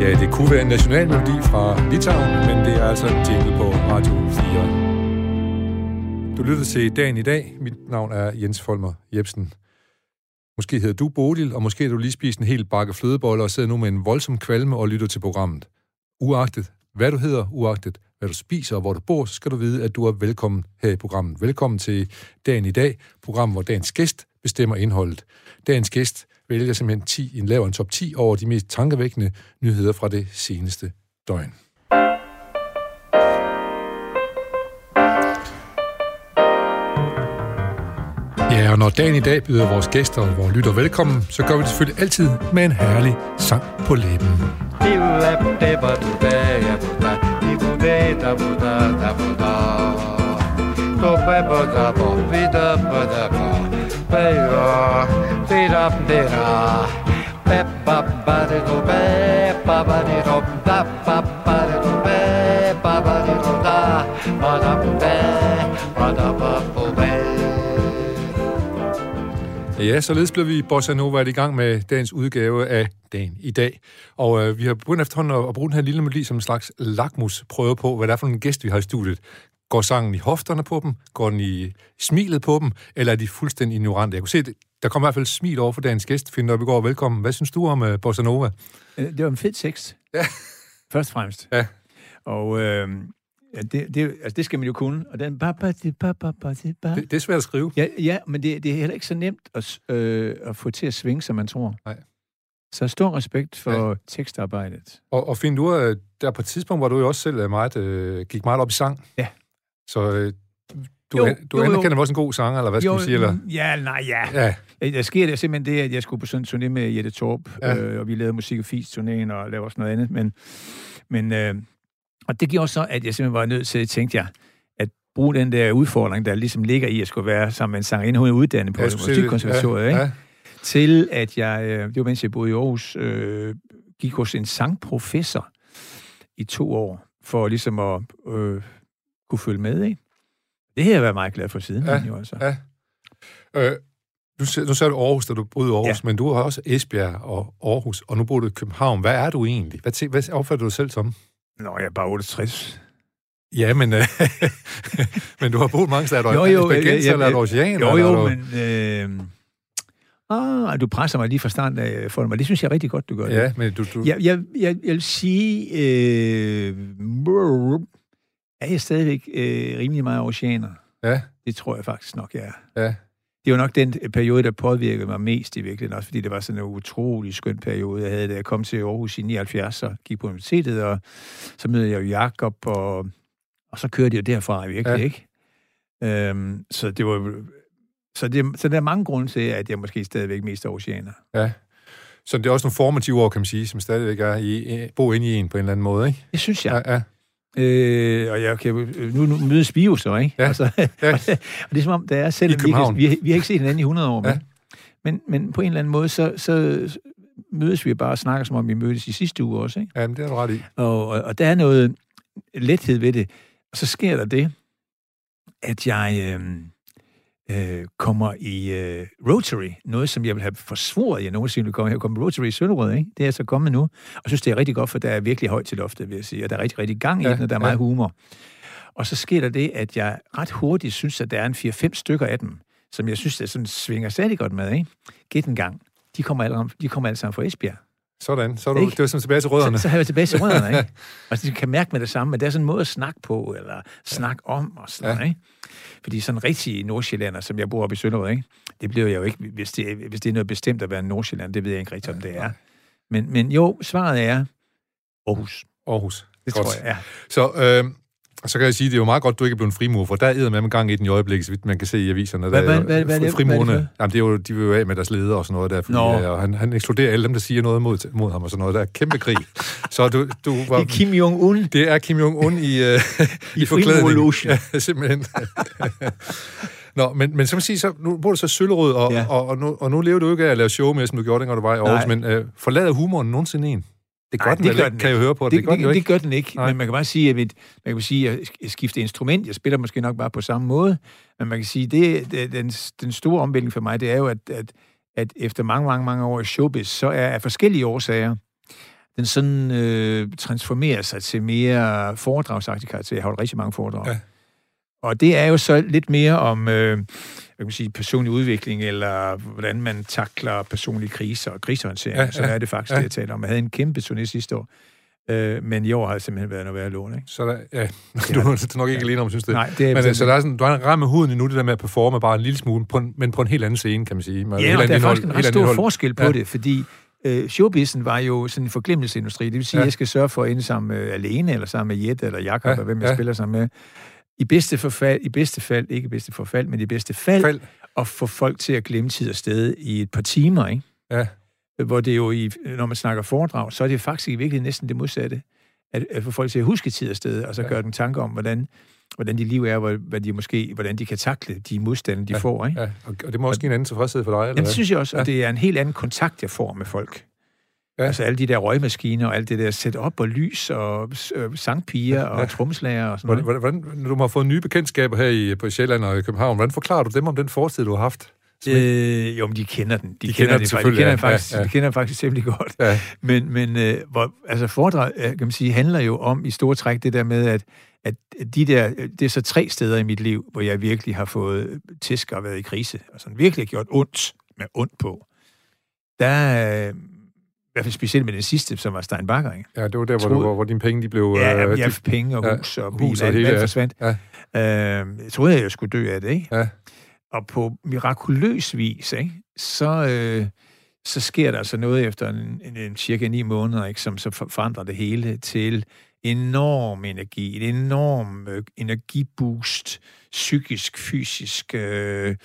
Ja, det kunne være en nationalmelodi fra Litauen, men det er altså en jingle på Radio 4. Du lytter til Dagen i dag. Mit navn er Jens Folmer Jebsen. Måske hedder du Bodil, og måske har du lige spist en hel bakke flødeboller og sidder nu med en voldsom kvalme og lytter til programmet. Uagtet hvad du hedder, uagtet hvad du spiser og hvor du bor, så skal du vide, at du er velkommen her i programmet. Velkommen til Dagen i dag, program, hvor dagens gæst bestemmer indholdet. Dagens gæst vælger simpelthen 10, en laver en top 10 over de mest tankevækkende nyheder fra det seneste døgn. Ja, og når dagen i dag byder vores gæster og vores lytter velkommen, så gør vi det selvfølgelig altid med en herlig sang på læben. Ja, således blev vi Bossa Nova i gang med dagens udgave af Dagen i dag. Og øh, vi har begyndt efterhånden at, at bruge den her lille melodi som en slags lakmusprøve på, hvad det er for en gæst, vi har i studiet. Går sangen i hofterne på dem? Går den i smilet på dem? Eller er de fuldstændig ignorante? Jeg kunne se, der kommer i hvert fald smil over for dagens gæst. Finn går, velkommen. Hvad synes du om uh, Bossa Nova? Det var en fed tekst. Ja. Først og fremmest. Ja. Og øh, ja, det, det, altså, det skal man jo kunne. Og den... Ba, ba, di, ba, ba, ba, di, ba. Det, det er svært at skrive. Ja, ja men det, det er heller ikke så nemt at, øh, at få til at svinge, som man tror. Nej. Så stor respekt for ja. tekstarbejdet. Og, og Finn, du er, der på et tidspunkt, hvor du jo også selv meget, øh, gik meget op i sang. Ja. Så øh, du, Jo, jo, du jo, jo. anerkender også en god sanger, eller hvad skal man sige? Eller? Ja, nej, ja. Ja, ja. Der sker det simpelthen det, at jeg skulle på sådan en turné med Jette Torp, Ja. øh, og vi lavede musik og turnéen og lavede også noget andet. Men, men øh, og det gjorde så, at jeg simpelthen var nødt til, tænkte jeg, at bruge den der udfordring, der ligesom ligger i at skulle være sammen med en sangerinde, hun er uddannet på jeg ja, musikkonservatoriet, ja, ikke? ja. til at jeg, øh, det var mens jeg boede i Aarhus, øh, gik hos en sangprofessor i to år, for ligesom at øh, kunne følge med, ikke? Det har jeg været meget glad for siden. Ja, jo, altså. ja. Øh, nu, siger- nu sagde du Aarhus, da du boede i Aarhus, ja. Ja. men du har også Esbjerg og Aarhus, og nu bor du i København. Hvad er du egentlig? Hvad, tæ- hvad opfatter du dig selv som? Nå, jeg er bare 68. Ja, men, øh, men du har boet mange steder. Er du Jo, jo, Bergenser, jeg- jeg- eller er du oceaner? Jo, jo, du... men... Øh, ah, du presser mig lige fra starten af for mig. Det synes jeg er rigtig godt, du gør. det. Ja, men du... du Jeg, jeg, jeg, jeg vil sige, øh, er jeg stadigvæk øh, rimelig meget oceaner. ja, Det tror jeg faktisk nok, jeg er. ja. Det var nok den periode, der påvirkede mig mest i virkeligheden, også fordi det var sådan en utrolig skøn periode, jeg havde, da jeg kom til Aarhus i 79 og gik på universitetet, og så mødte jeg jo Jacob, og, og så kørte jeg derfra virkelig, Ja. ja. ikke? Øhm, så det var så, det, så der er mange grunde til, at jeg måske stadigvæk mest er oceaner. ja. Så det er også nogle formative år, kan man sige, som stadigvæk er i, i- bo inde i en på en eller anden måde, ikke? Det synes jeg. Ja, ja. Øh, og jeg kan, jo- nu, nu mødes vi jo så, ikke? Ja. Altså, Ja. og, det, og det er som om, der er selv... I København. Vi, vi, vi har ikke set hinanden i 100 år, men, Ja. ja. men, men på en eller anden måde, så, så mødes vi bare og snakker, som om vi mødtes i sidste uge også, ikke? ja men det er du ret i. Og, og, og der er noget lethed ved det. Og så sker der det, at jeg øh, øh, kommer i øh, Rotary, noget som jeg vil have forsvoret, jeg nogensinde ville komme. Jeg kommer Rotary i Sønderød, ikke? Det er så kommet nu. Og synes, det er rigtig godt, for der er virkelig højt til loftet, vil jeg sige. Og der er rigtig, rigtig gang i Ja, den, og der er ja. meget humor. Og så sker der det, at jeg ret hurtigt synes, at der er en 4-5 stykker af dem, som jeg synes, der sådan svinger særlig godt med, ikke? Gæt en gang. De kommer alle, de kommer alle sammen fra Esbjerg. Sådan, så er du, Ikke? det var sådan tilbage til rødderne. Så, så har jeg tilbage til rødderne, ikke? Og de kan mærke med det samme, men det er sådan en måde at snakke på, eller snakke om, og sådan Ja. ikke? Fordi sådan rigtig nordsjællander, som jeg bor oppe i Sønderød, ikke? Det bliver jeg jo ikke, hvis det, hvis det er noget bestemt at være en nordsjællander, det ved jeg ikke rigtig, om det er. Men, men jo, svaret er Aarhus. Aarhus. Det Godt. tror jeg, ja. Så, øh, og så kan jeg sige, det er jo meget godt, du ikke er blevet frimur, for der er med en gang i den i øjeblikket, så vidt man kan se i aviserne. Hvad- der er hvad- hvad- hvad frimurerne, hvad er jamen det er jo, de vil jo af med deres ledere og sådan noget der, fordi, Nå. øh, og han, han ekskluderer alle dem, der siger noget mod, mod ham og sådan noget. Der er kæmpe krig. så du, du var, Det er Kim Jong-un. det er Kim Jong-un i, øh, i, I forklædning. frimurlogen. Ja, simpelthen. Nå, men, men som siger, så, nu bor du så Søllerød, og, ja. Ja. og, og, nu, og nu lever du ikke af at lave show med, som du gjorde, dengang du var i Aarhus, Nej. men øh, forlader humoren nogensinde en? Det gør Nej, den, det vel gør ikke, den kan jeg høre på det. Det, Det, gør den det, ikke. det gør den ikke, Nej. men man kan bare sige, at, vi- man kan sige, at jeg skifter instrument. Jeg spiller måske nok bare på samme måde, men man kan sige, det, det den, den store omvæltning for mig, det er jo, at, at, at efter mange, mange, mange år i showbiz, så er af forskellige årsager, den sådan øh, transformerer sig til mere foredragsagtig karakter. Jeg har holdt rigtig mange foredrag. Ja. Og det er jo så lidt mere om øh, kan man sige, personlig udvikling, eller hvordan man takler personlige kriser og krisehåndtering. Ja, ja, så er det faktisk ja. det, jeg taler om. Jeg havde en kæmpe turné sidste år, Øh, men i år har det simpelthen været noget værd lån, ikke? Så der, ja, du, du er nok ikke alene om, synes det. Nej, det er... Men, så der er sådan, du har en ramme huden endnu, det der med at performe bare en lille smule, på en, men på en helt anden scene, kan man sige. Med ja, og der er faktisk en ret stor indhold. forskel på ja. det, fordi øh, showbizen var jo sådan en forglemmelsesindustri. Det vil sige, ja. at jeg skal sørge for at ende sammen med alene, eller sammen med Jette, eller Jakob, ja, eller hvem jeg ja. spiller sammen med. I bedste, forfald, I bedste fald, ikke i bedste forfald, men i bedste fald, fald. at få folk til at glemme tid og sted i et par timer, ikke? Ja. Hvor det jo, i, når man snakker foredrag, så er det faktisk i virkeligheden næsten det modsatte at, at få folk til at huske tid og sted, og så ja. gøre dem tanker om, hvordan, hvordan de liv er, hvor, hvad de måske, hvordan de kan takle de modstande, de ja. får. Ikke? Ja. Og det må også give en anden tilfredshed for dig, eller Jamen, det synes jeg også, og det er en helt anden kontakt, jeg får med folk. Ja. Altså alle de der røgmaskiner, og alt det der sæt op og lys, og øh, sangpiger, ja. og tromslager og sådan noget. Hvordan, hvordan, du har fået nye bekendtskaber her i, på Sjælland og i København, hvordan forklarer du dem om den fortid, du har haft? Øh, jo, men de kender den. De, de kender, kender den selvfølgelig. De kender, ja, faktisk, ja. de kender den faktisk temmelig godt. Ja. Men, men øh, hvor, altså foredrag, øh, kan man sige, handler jo om i store træk det der med, at, at de der, det er så tre steder i mit liv, hvor jeg virkelig har fået tisk og været i krise, og sådan virkelig gjort ondt med ondt på. Der, øh, hvert fald specielt med den sidste, som var Stein Bakker, ikke? Ja, det var der, hvor, du, hvor, hvor dine penge de blev... Ja, øh, ja, de, penge og hus ja, og bil, hus og alt, hele, alt forsvandt. Ja. Øh, jeg troede, jeg skulle dø af det, ikke? Ja og på mirakuløs vis, ikke, så, øh, så sker der altså noget efter en, en, en cirka ni måneder, ikke, som så forandrer det hele til enorm energi, en enorm øh, energiboost, psykisk, fysisk. Øh,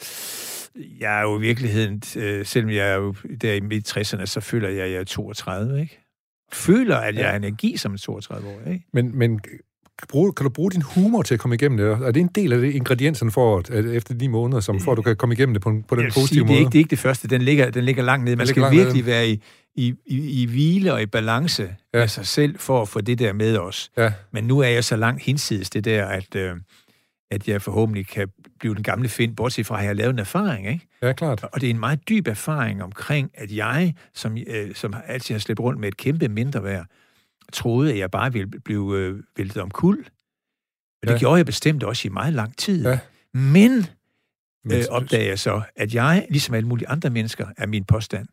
jeg er jo i virkeligheden, øh, selvom jeg er jo der i midt 60'erne, så føler jeg, at jeg er 32, ikke? Føler, at jeg har energi som en 32 år, ikke? Men, men bruge, kan du bruge din humor til at komme igennem det? Er det en del af det, ingredienserne for, at, efter de måneder, som for at du kan komme igennem det på, på den positive sige, måde? Det er, ikke, det er ikke det første. Den ligger, den ligger langt nede. Man skal virkelig nede. være i, i, i, i hvile og i balance ja. af sig selv for at få det der med os. Ja. Men nu er jeg så langt hinsides det der, at, øh, at jeg forhåbentlig kan blive den gamle find, bortset fra, at jeg har lavet en erfaring. Ikke? Ja, klart. Og det er en meget dyb erfaring omkring, at jeg, som, øh, som altid har slæbt rundt med et kæmpe mindre værd, troede, at jeg bare ville blive øh, væltet om kul. Og det ja. gjorde jeg bestemt også i meget lang tid. Ja. Men, øh, opdager jeg så, at jeg, ligesom alle mulige andre mennesker, er min påstand,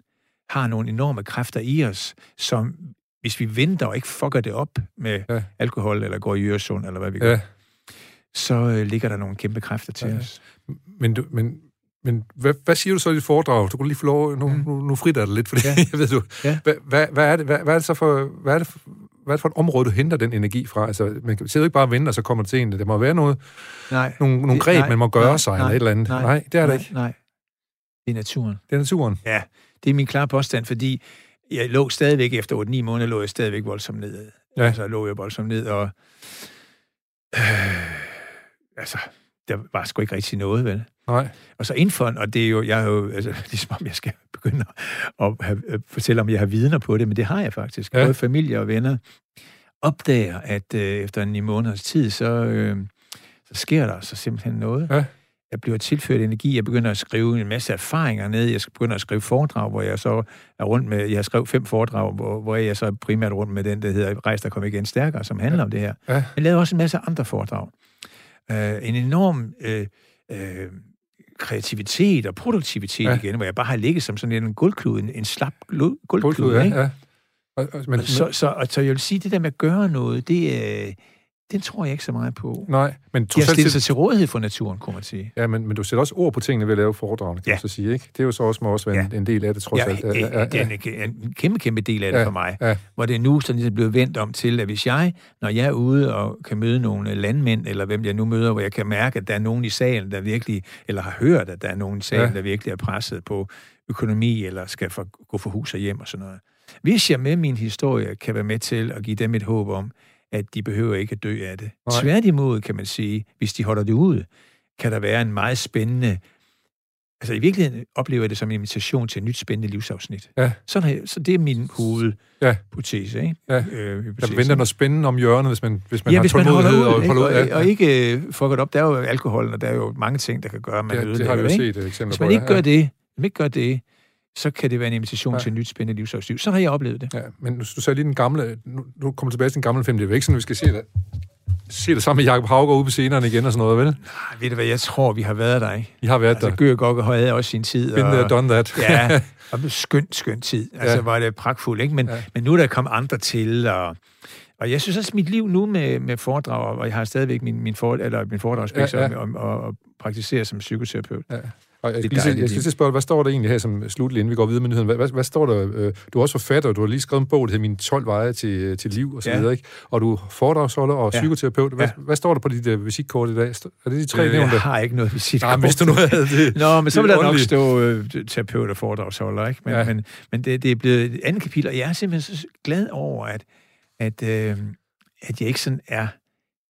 har nogle enorme kræfter i os, som hvis vi venter og ikke fucker det op med ja. alkohol, eller går i Øresund, eller hvad vi gør, ja. så øh, ligger der nogle kæmpe kræfter til ja. os. Men, du, men men hvad, hvad siger du så i dit foredrag? Du kunne lige få lov, nu, mm. nu, nu fritter det lidt, for ja. jeg ved du, ja. hvad, hvad, hvad, er det, hvad, hvad er det så for, hvad er det, hvad er det for et område, du henter den energi fra? Altså, man kan jo ikke bare vente, og så kommer det til en. Det må være noget, nej, nogle, nogle greb, nej, man må gøre nej, sig, nej, eller et eller andet. Nej, nej det er nej, det ikke. Nej, det er naturen. Det er naturen? Ja, det er min klare påstand, fordi jeg lå stadigvæk, efter 8-9 måneder, lå jeg stadigvæk voldsomt ned. Ja. Altså, lå jeg voldsomt ned, og... Øh, altså, der var sgu ikke rigtig noget, vel? Nej. Og så inden for, og det er jo, jeg er jo, altså, ligesom om jeg skal begynde at have, fortælle, om jeg har vidner på det, men det har jeg faktisk. Ja. Både familie og venner opdager, at øh, efter en i måneders tid, så, øh, så sker der så simpelthen noget. Ja. Jeg bliver tilført energi, jeg begynder at skrive en masse erfaringer ned, jeg begynder at skrive foredrag, hvor jeg så er rundt med, jeg har skrevet fem foredrag, hvor, hvor jeg så primært rundt med den, der hedder Rejs, der kommer igen stærkere, som handler ja. om det her. Ja. Jeg lavede også en masse andre foredrag. Uh, en enorm øh, øh, kreativitet og produktivitet ja. igen, hvor jeg bare har ligget som sådan en guldklud, en, en slap guldklud, ja, ikke? Ja. Og, og, men, så, så, så, så jeg vil sige, det der med at gøre noget, det er den tror jeg ikke så meget på. Nej, men du stiller sig til rådighed for naturen, kunne man sige. Ja, men, men du sætter også ord på tingene ved at lave foredragene, kan ja. så sige, ikke? Det er jo så også, må også være ja. en, en del af det, trods ja, alt. Ja, ja, det er en, en kæmpe, kæmpe del af det ja, for mig. Ja. Hvor det er nu sådan ligesom blevet vendt om til, at hvis jeg, når jeg er ude og kan møde nogle landmænd, eller hvem jeg nu møder, hvor jeg kan mærke, at der er nogen i salen, der virkelig, eller har hørt, at der er nogen i salen, ja. der virkelig er presset på økonomi, eller skal for, gå for hus og hjem og sådan noget. Hvis jeg med min historie kan være med til at give dem et håb om, at de behøver ikke at dø af det. Nej. Tværtimod kan man sige, hvis de holder det ud, kan der være en meget spændende... Altså i virkeligheden oplever jeg det som en invitation til et nyt spændende livsafsnit. Ja. Sådan, så det er min hovedhypotese. Ja. Ikke? Ja. Øh, der venter noget spændende om hjørnet, hvis man, hvis man ja, har hvis man holder ud, og, holder ud. Og, og, og ikke uh, fucket op. Der er jo alkohol, og der er jo mange ting, der kan gøre, at man ja. Det har vi jo set et eksempel Hvis man ikke gør det, hvis man ikke gør det, så kan det være en invitation Ja. til et nyt spændende livsårsliv. Så har jeg oplevet det. Ja, men du sagde lige den gamle... Nu, nu kommer tilbage til den gamle film. Det er jo ikke sådan, vi skal se det, se det sammen med Jacob Haugaard ude på scenerne igen og sådan noget, vel? Ej, ved du hvad, jeg tror, vi har været der, ikke? I har været Altså, der. Gør Gokke havde også sin tid. Been there, done that. ja, og skønt, skønt tid. Altså, Ja. var det pragtfuldt, ikke? Men, Ja. men nu er der kommet andre til, og, og jeg synes også, mit liv nu med, med foredrag, og jeg har stadigvæk min, min, for, eller min ja, ja. ja. og, og, og praktiserer som psykoterapeut. Ja. Og jeg skal, lige, jeg skal at spørge, hvad står der egentlig her som slutlig, inden vi går videre med nyheden? Hvad, hvad, hvad står der? øh, Du er også forfatter, du har lige skrevet en bog, der hedder Mine 12 veje til, til liv, og så Ja. videre, ikke? Og du er foredragsholder og Ja. psykoterapeut. Hvad, Ja. hvad står der på dit uh, visitkort i dag? Er det de tre Øh, nævnte? jeg har ikke noget visit. Nej, men hvis du nu havde det. Nå, men så det vil er der nok stå øh, terapeut og foredragsholder, ikke? Men, ja. men, men det, det er blevet et andet kapitel, og jeg er simpelthen så glad over, at, at, øh, at jeg ikke sådan er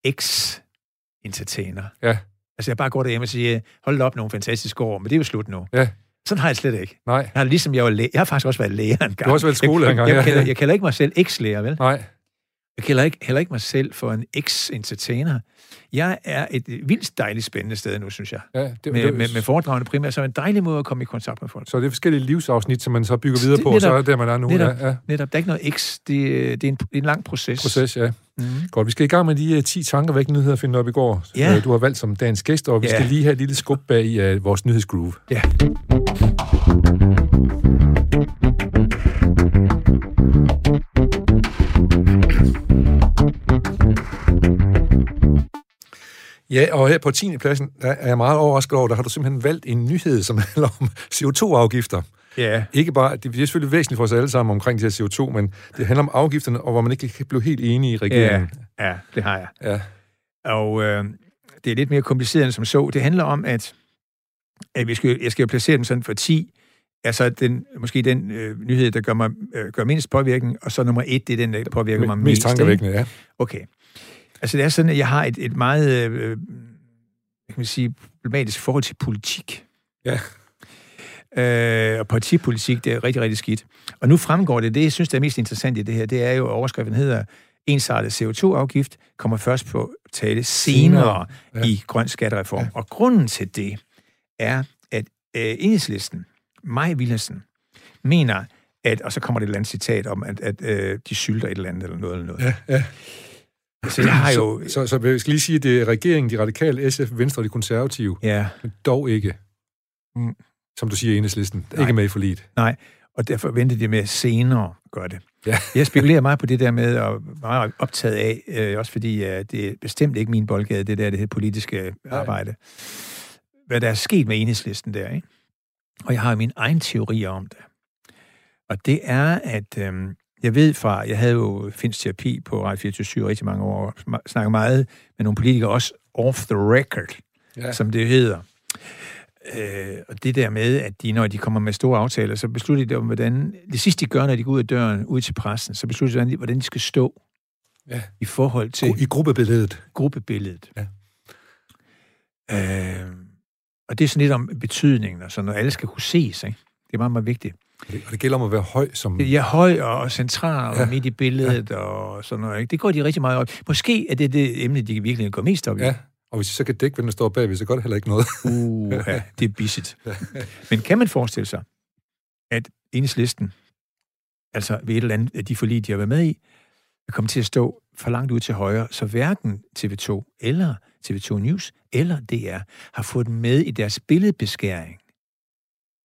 ex-entertainer. Ja. Altså, jeg bare går derhjemme og siger, hold op nogle fantastiske år, men det er jo slut nu. Ja. Sådan har jeg slet ikke. Nej, Jeg har, ligesom jeg, var læ- jeg har faktisk også været lærer engang. Du har også været skolelærer jeg, engang, jeg, ja. jeg, kalder, jeg kalder ikke mig selv eks-lærer, vel? nej. Jeg kalder ikke, heller ikke mig selv for en ex-entertainer. Jeg er et vildt dejligt spændende sted nu, synes jeg. Ja, det, Med, det, med, med foredragene primært, så er en dejlig måde at komme i kontakt med folk. Så det er forskellige livsafsnit, som man så bygger videre Det- på, og så er det der, man er nu. Netop. Ja, ja. Netop, der er ikke noget X. Det, det, er, en, det er en lang proces. Proces, ja. Mm. Godt, vi skal i gang med de uh, 10 tanker væk nyheder, finde op i går. Ja. Øh, Du har valgt som dagens gæst, og vi Ja. skal lige have et lille skub bag i uh, vores nyhedsgroove. Ja. Ja, og her på 10. pladsen, der er jeg meget overrasket over, der har du simpelthen valgt en nyhed, som handler om CO2-afgifter. Ja. Ikke bare, det er selvfølgelig væsentligt for os alle sammen omkring de her CO2, men det handler om afgifterne, og hvor man ikke kan blive helt enige i regeringen. ja, det har jeg. Ja. Og øh, det er lidt mere kompliceret end som så. Det handler om, at, at vi skal, jeg skal placere dem sådan for 10. Altså den, måske den øh, nyhed, der gør mig øh, gør mindst påvirkning, og så nummer et, det er den, der påvirker mig Mest mest. tankevækkende, ja. Okay. Altså det er sådan, at jeg har et, et meget, øh, hvad kan man sige, problematisk forhold til politik. Ja. Øh, og partipolitik, det er rigtig, rigtig skidt. Og nu fremgår det, det jeg synes, der er mest interessant i det her, det er jo, overskriften hedder, ensartet CO2-afgift kommer først på tale senere Ja. i grøn skattereform. Ja. Og grunden til det er, at øh, enhedslisten, Maj Villadsen, mener, at, og så kommer det et eller andet citat om, at, at øh, de sylter et eller andet eller noget eller noget. Ja, ja. Så jeg har jo... Så, så, så jeg skal lige sige, at det er regeringen, de radikale, SF, Venstre og de konservative, Ja, men dog ikke, Mm. som du siger, enhedslisten, Nej. ikke med i forliget. nej. Og derfor ventede de med senere at gøre det. Ja. Jeg spekulerer meget på det der med, og meget optaget af, øh, også fordi uh, det er bestemt ikke min boldgade, det der det her politiske arbejde. Hvad der er sket med enhedslisten der, ikke? Og jeg har min egen teori om det. Og det er, at øh, jeg ved fra, jeg havde jo finsk terapi på Radio 24 rigtig mange år, og snakket meget med nogle politikere, også off the record, Ja. som det hedder. Øh, og det der med, at de, når de kommer med store aftaler, så beslutter de om, hvordan... Det sidste, de gør, når de går ud af døren, ud til pressen, så beslutter de, hvordan de, hvordan de skal stå Ja. i forhold til I gruppebilledet. gruppebilledet. Ja. Øh, og det er sådan lidt om betydningen, og så når alle skal kunne ses, ikke? Det er meget, meget vigtigt. Og det, gælder om at være høj som... Er høj og central Ja. og midt i billedet ja. og sådan noget. Ikke? Det går de rigtig meget op. Måske er det det emne, de virkelig går mest op i. Ja, og hvis I så kan dække, hvem der står bagved, så gør det heller ikke noget. Uh, ja, det er bissigt. Men kan man forestille sig, at enhedslisten, altså ved et eller andet af de forlig, de har været med i, er kommet til at stå for langt ud til højre, så hverken TV2 eller TV2 News eller DR har fået dem med i deres billedbeskæring.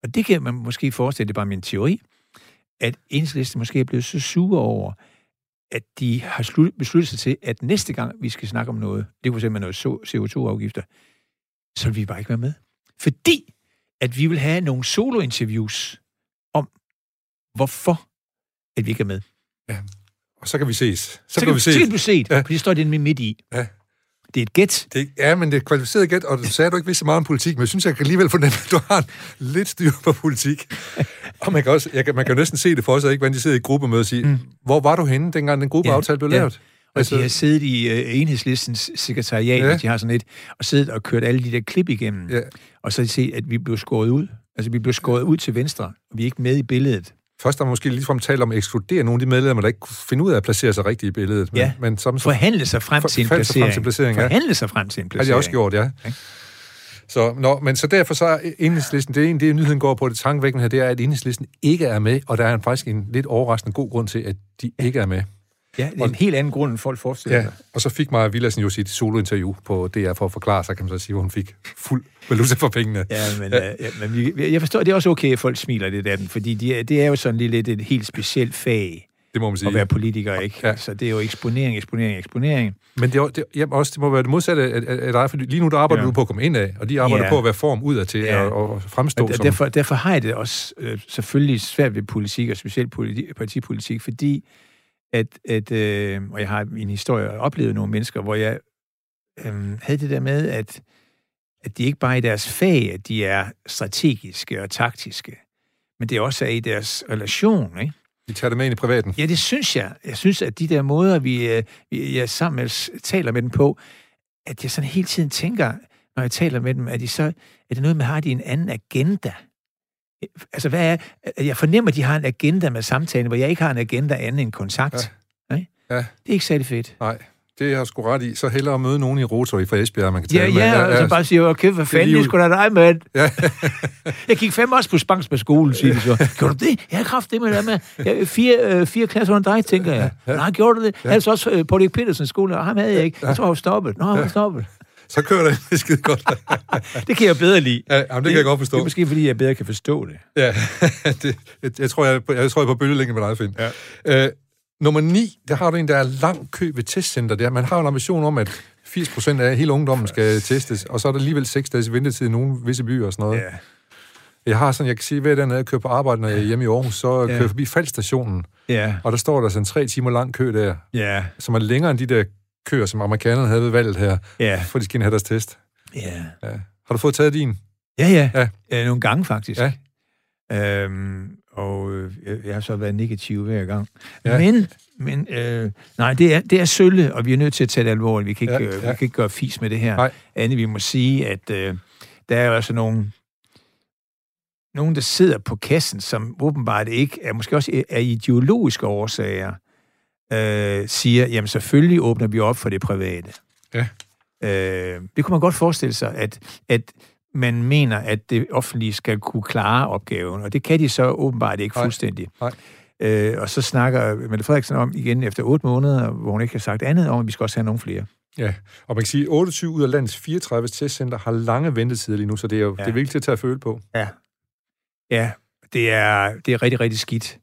Og det kan man måske forestille, det er bare min teori, at enhedslisten måske er blevet så sure over, at de har slu- besluttet sig til, at næste gang vi skal snakke om noget, det kunne simpelthen noget so- CO2-afgifter, så vil vi bare ikke være med. Fordi at vi vil have nogle solo-interviews om, hvorfor at vi ikke er med. Og så kan vi ses. Så, Så, kan kan, vi så kan ses. du se det, Ja. ja. for det står det midt i. Ja. Det er et gæt. Det, ja, men det er kvalificeret gæt, og du sagde, at du ikke vidste så meget om politik, men jeg synes, jeg kan alligevel fornemme, at du har lidt styr på politik. Og man kan, også, jeg man kan jo næsten se det for sig, ikke, hvordan de sidder i gruppemøde og siger, mm. hvor var du henne, dengang den gruppeaftale blev Ja. lavet? Og altså, de har siddet i uh, enhedslistens sekretariat, Ja. ja. de har sådan et, og siddet og kørt alle de der klip igennem. Ja. Og så har de set, at vi blev skåret ud. Altså, vi blev skåret ud til venstre, og vi er ikke med i billedet. Først har man måske ligefrem talt om at ekskludere nogle af de medlemmer, der ikke kunne finde ud af at placere sig rigtigt i billedet. Men, Ja. men som, Forhandle sig frem For- til en forhandle sig frem placering. til placering, ja. Forhandle sig frem til en har placering. de også gjort, ja. Så, nå, men så derfor så er enhedslisten, det er en, det nyheden går på, det tankevækkende her, det er, at enhedslisten ikke er med, og der er faktisk en lidt overraskende god grund til, at de ikke er med. Ja, det er en helt anden grund, end folk forestiller Ja, og så fik Maja Villadsen jo sit solointerview på DR for at forklare sig, kan man så sige, hvor hun fik fuld valuta for pengene. Ja, men, ja. Øh, ja, men vi, jeg forstår, det er også okay, at folk smiler lidt af den, fordi de, det er jo sådan lige lidt et helt specielt fag Det må man sige. at være politiker, ikke? Ja. Så det er jo eksponering, eksponering, eksponering. Men det, er, det, jamen også, det må være det modsatte af, dig, for lige nu der arbejder Ja. du på at komme ind af, og de arbejder Ja. på at være form ud af til Ja. og, og fremstå Og der- som... derfor, derfor har jeg det også øh, selvfølgelig svært ved politik, og specielt politi- partipolitik, fordi at, at øh, og jeg har i min historie oplevet nogle mennesker, hvor jeg øh, havde det der med, at, at de ikke bare i deres fag, at de er strategiske og taktiske, men det også er i deres relation, ikke? De tager det med ind i privaten. Ja, det synes jeg. Jeg synes, at de der måder, vi, øh, vi jeg sammen med, taler med dem på, at jeg sådan hele tiden tænker, når jeg taler med dem, at de så, er det noget med, har de en anden agenda? Altså, hvad er, jeg fornemmer, at de har en agenda med samtalen, hvor jeg ikke har en agenda anden end kontakt. Ja. Ja. Ja. Det er ikke særlig fedt. Nej, det har jeg sgu ret i. Så hellere møde nogen i Rotary fra Esbjerg, man kan Ja, tale med. ja, og så bare siger, okay, hvad fanden, det ud. skulle da dig, mand. Ja. jeg gik fem også på Spangs med skole, siger de så. Gjorde du det? Jeg har kraft det med det med. Jeg, fire, øh, fire klasser under dig, tænker jeg. Ja. Nej, gjorde du det? Ja. Altså også øh, Paul Erik Petersens skole, og ham havde jeg ikke. Jeg tror, jeg var stoppet. Nå, jeg var stoppet. Så kører det, det er skide godt. Det kan jeg bedre lide. Ja, jamen, det kan jeg godt forstå. Det er måske, fordi jeg bedre kan forstå det. Ja, det, jeg, jeg, tror, jeg, jeg tror, jeg er på bølgelængde med dig, Finn. Ja. Øh, nummer 9, der har du en, der er lang kø ved testcenter. Der. Man har en ambition om, at 80 procent af hele ungdommen skal testes, og så er der alligevel 6 dages ventetid i nogle visse byer og sådan noget. Ja. Jeg har sådan, jeg kan sige, hver dag, når jeg kører på arbejde, når jeg er hjemme i Aarhus, så Ja. kører jeg forbi faldstationen, Ja. og der står der sådan en tre timer lang kø der, Ja. som er længere end de der køer, som amerikanerne havde ved valget her, Ja. for de skal have deres test. Ja. Ja. Har du fået taget din? Ja, ja. Ja. ja. Nogle gange, faktisk. Ja. Øhm, og øh, jeg, har så været negativ hver gang. Ja. Men, men øh, nej, det er, det er sølle, og vi er nødt til at tage det alvorligt. Vi kan ikke, Ja, ja, ja. Vi kan ikke gøre fis med det her. Nej. Andet, vi må sige, at øh, der er jo altså nogle, nogen, der sidder på kassen, som åbenbart ikke, er måske også af ideologiske årsager, øh, siger, jamen selvfølgelig åbner vi op for det private. Ja. Øh, det kunne man godt forestille sig, at, at man mener, at det offentlige skal kunne klare opgaven, og det kan de så åbenbart ikke Nej. fuldstændig. Nej. Øh, og så snakker Mette Frederiksen om igen efter otte måneder, hvor hun ikke har sagt andet om, at vi skal også have nogle flere. Ja, og man kan sige, at 28 ud af landets 34 testcenter har lange ventetider lige nu, så det er jo ja. Det er vigtigt at tage at føle på. Ja. Ja, det er, det er rigtig, rigtig skidt.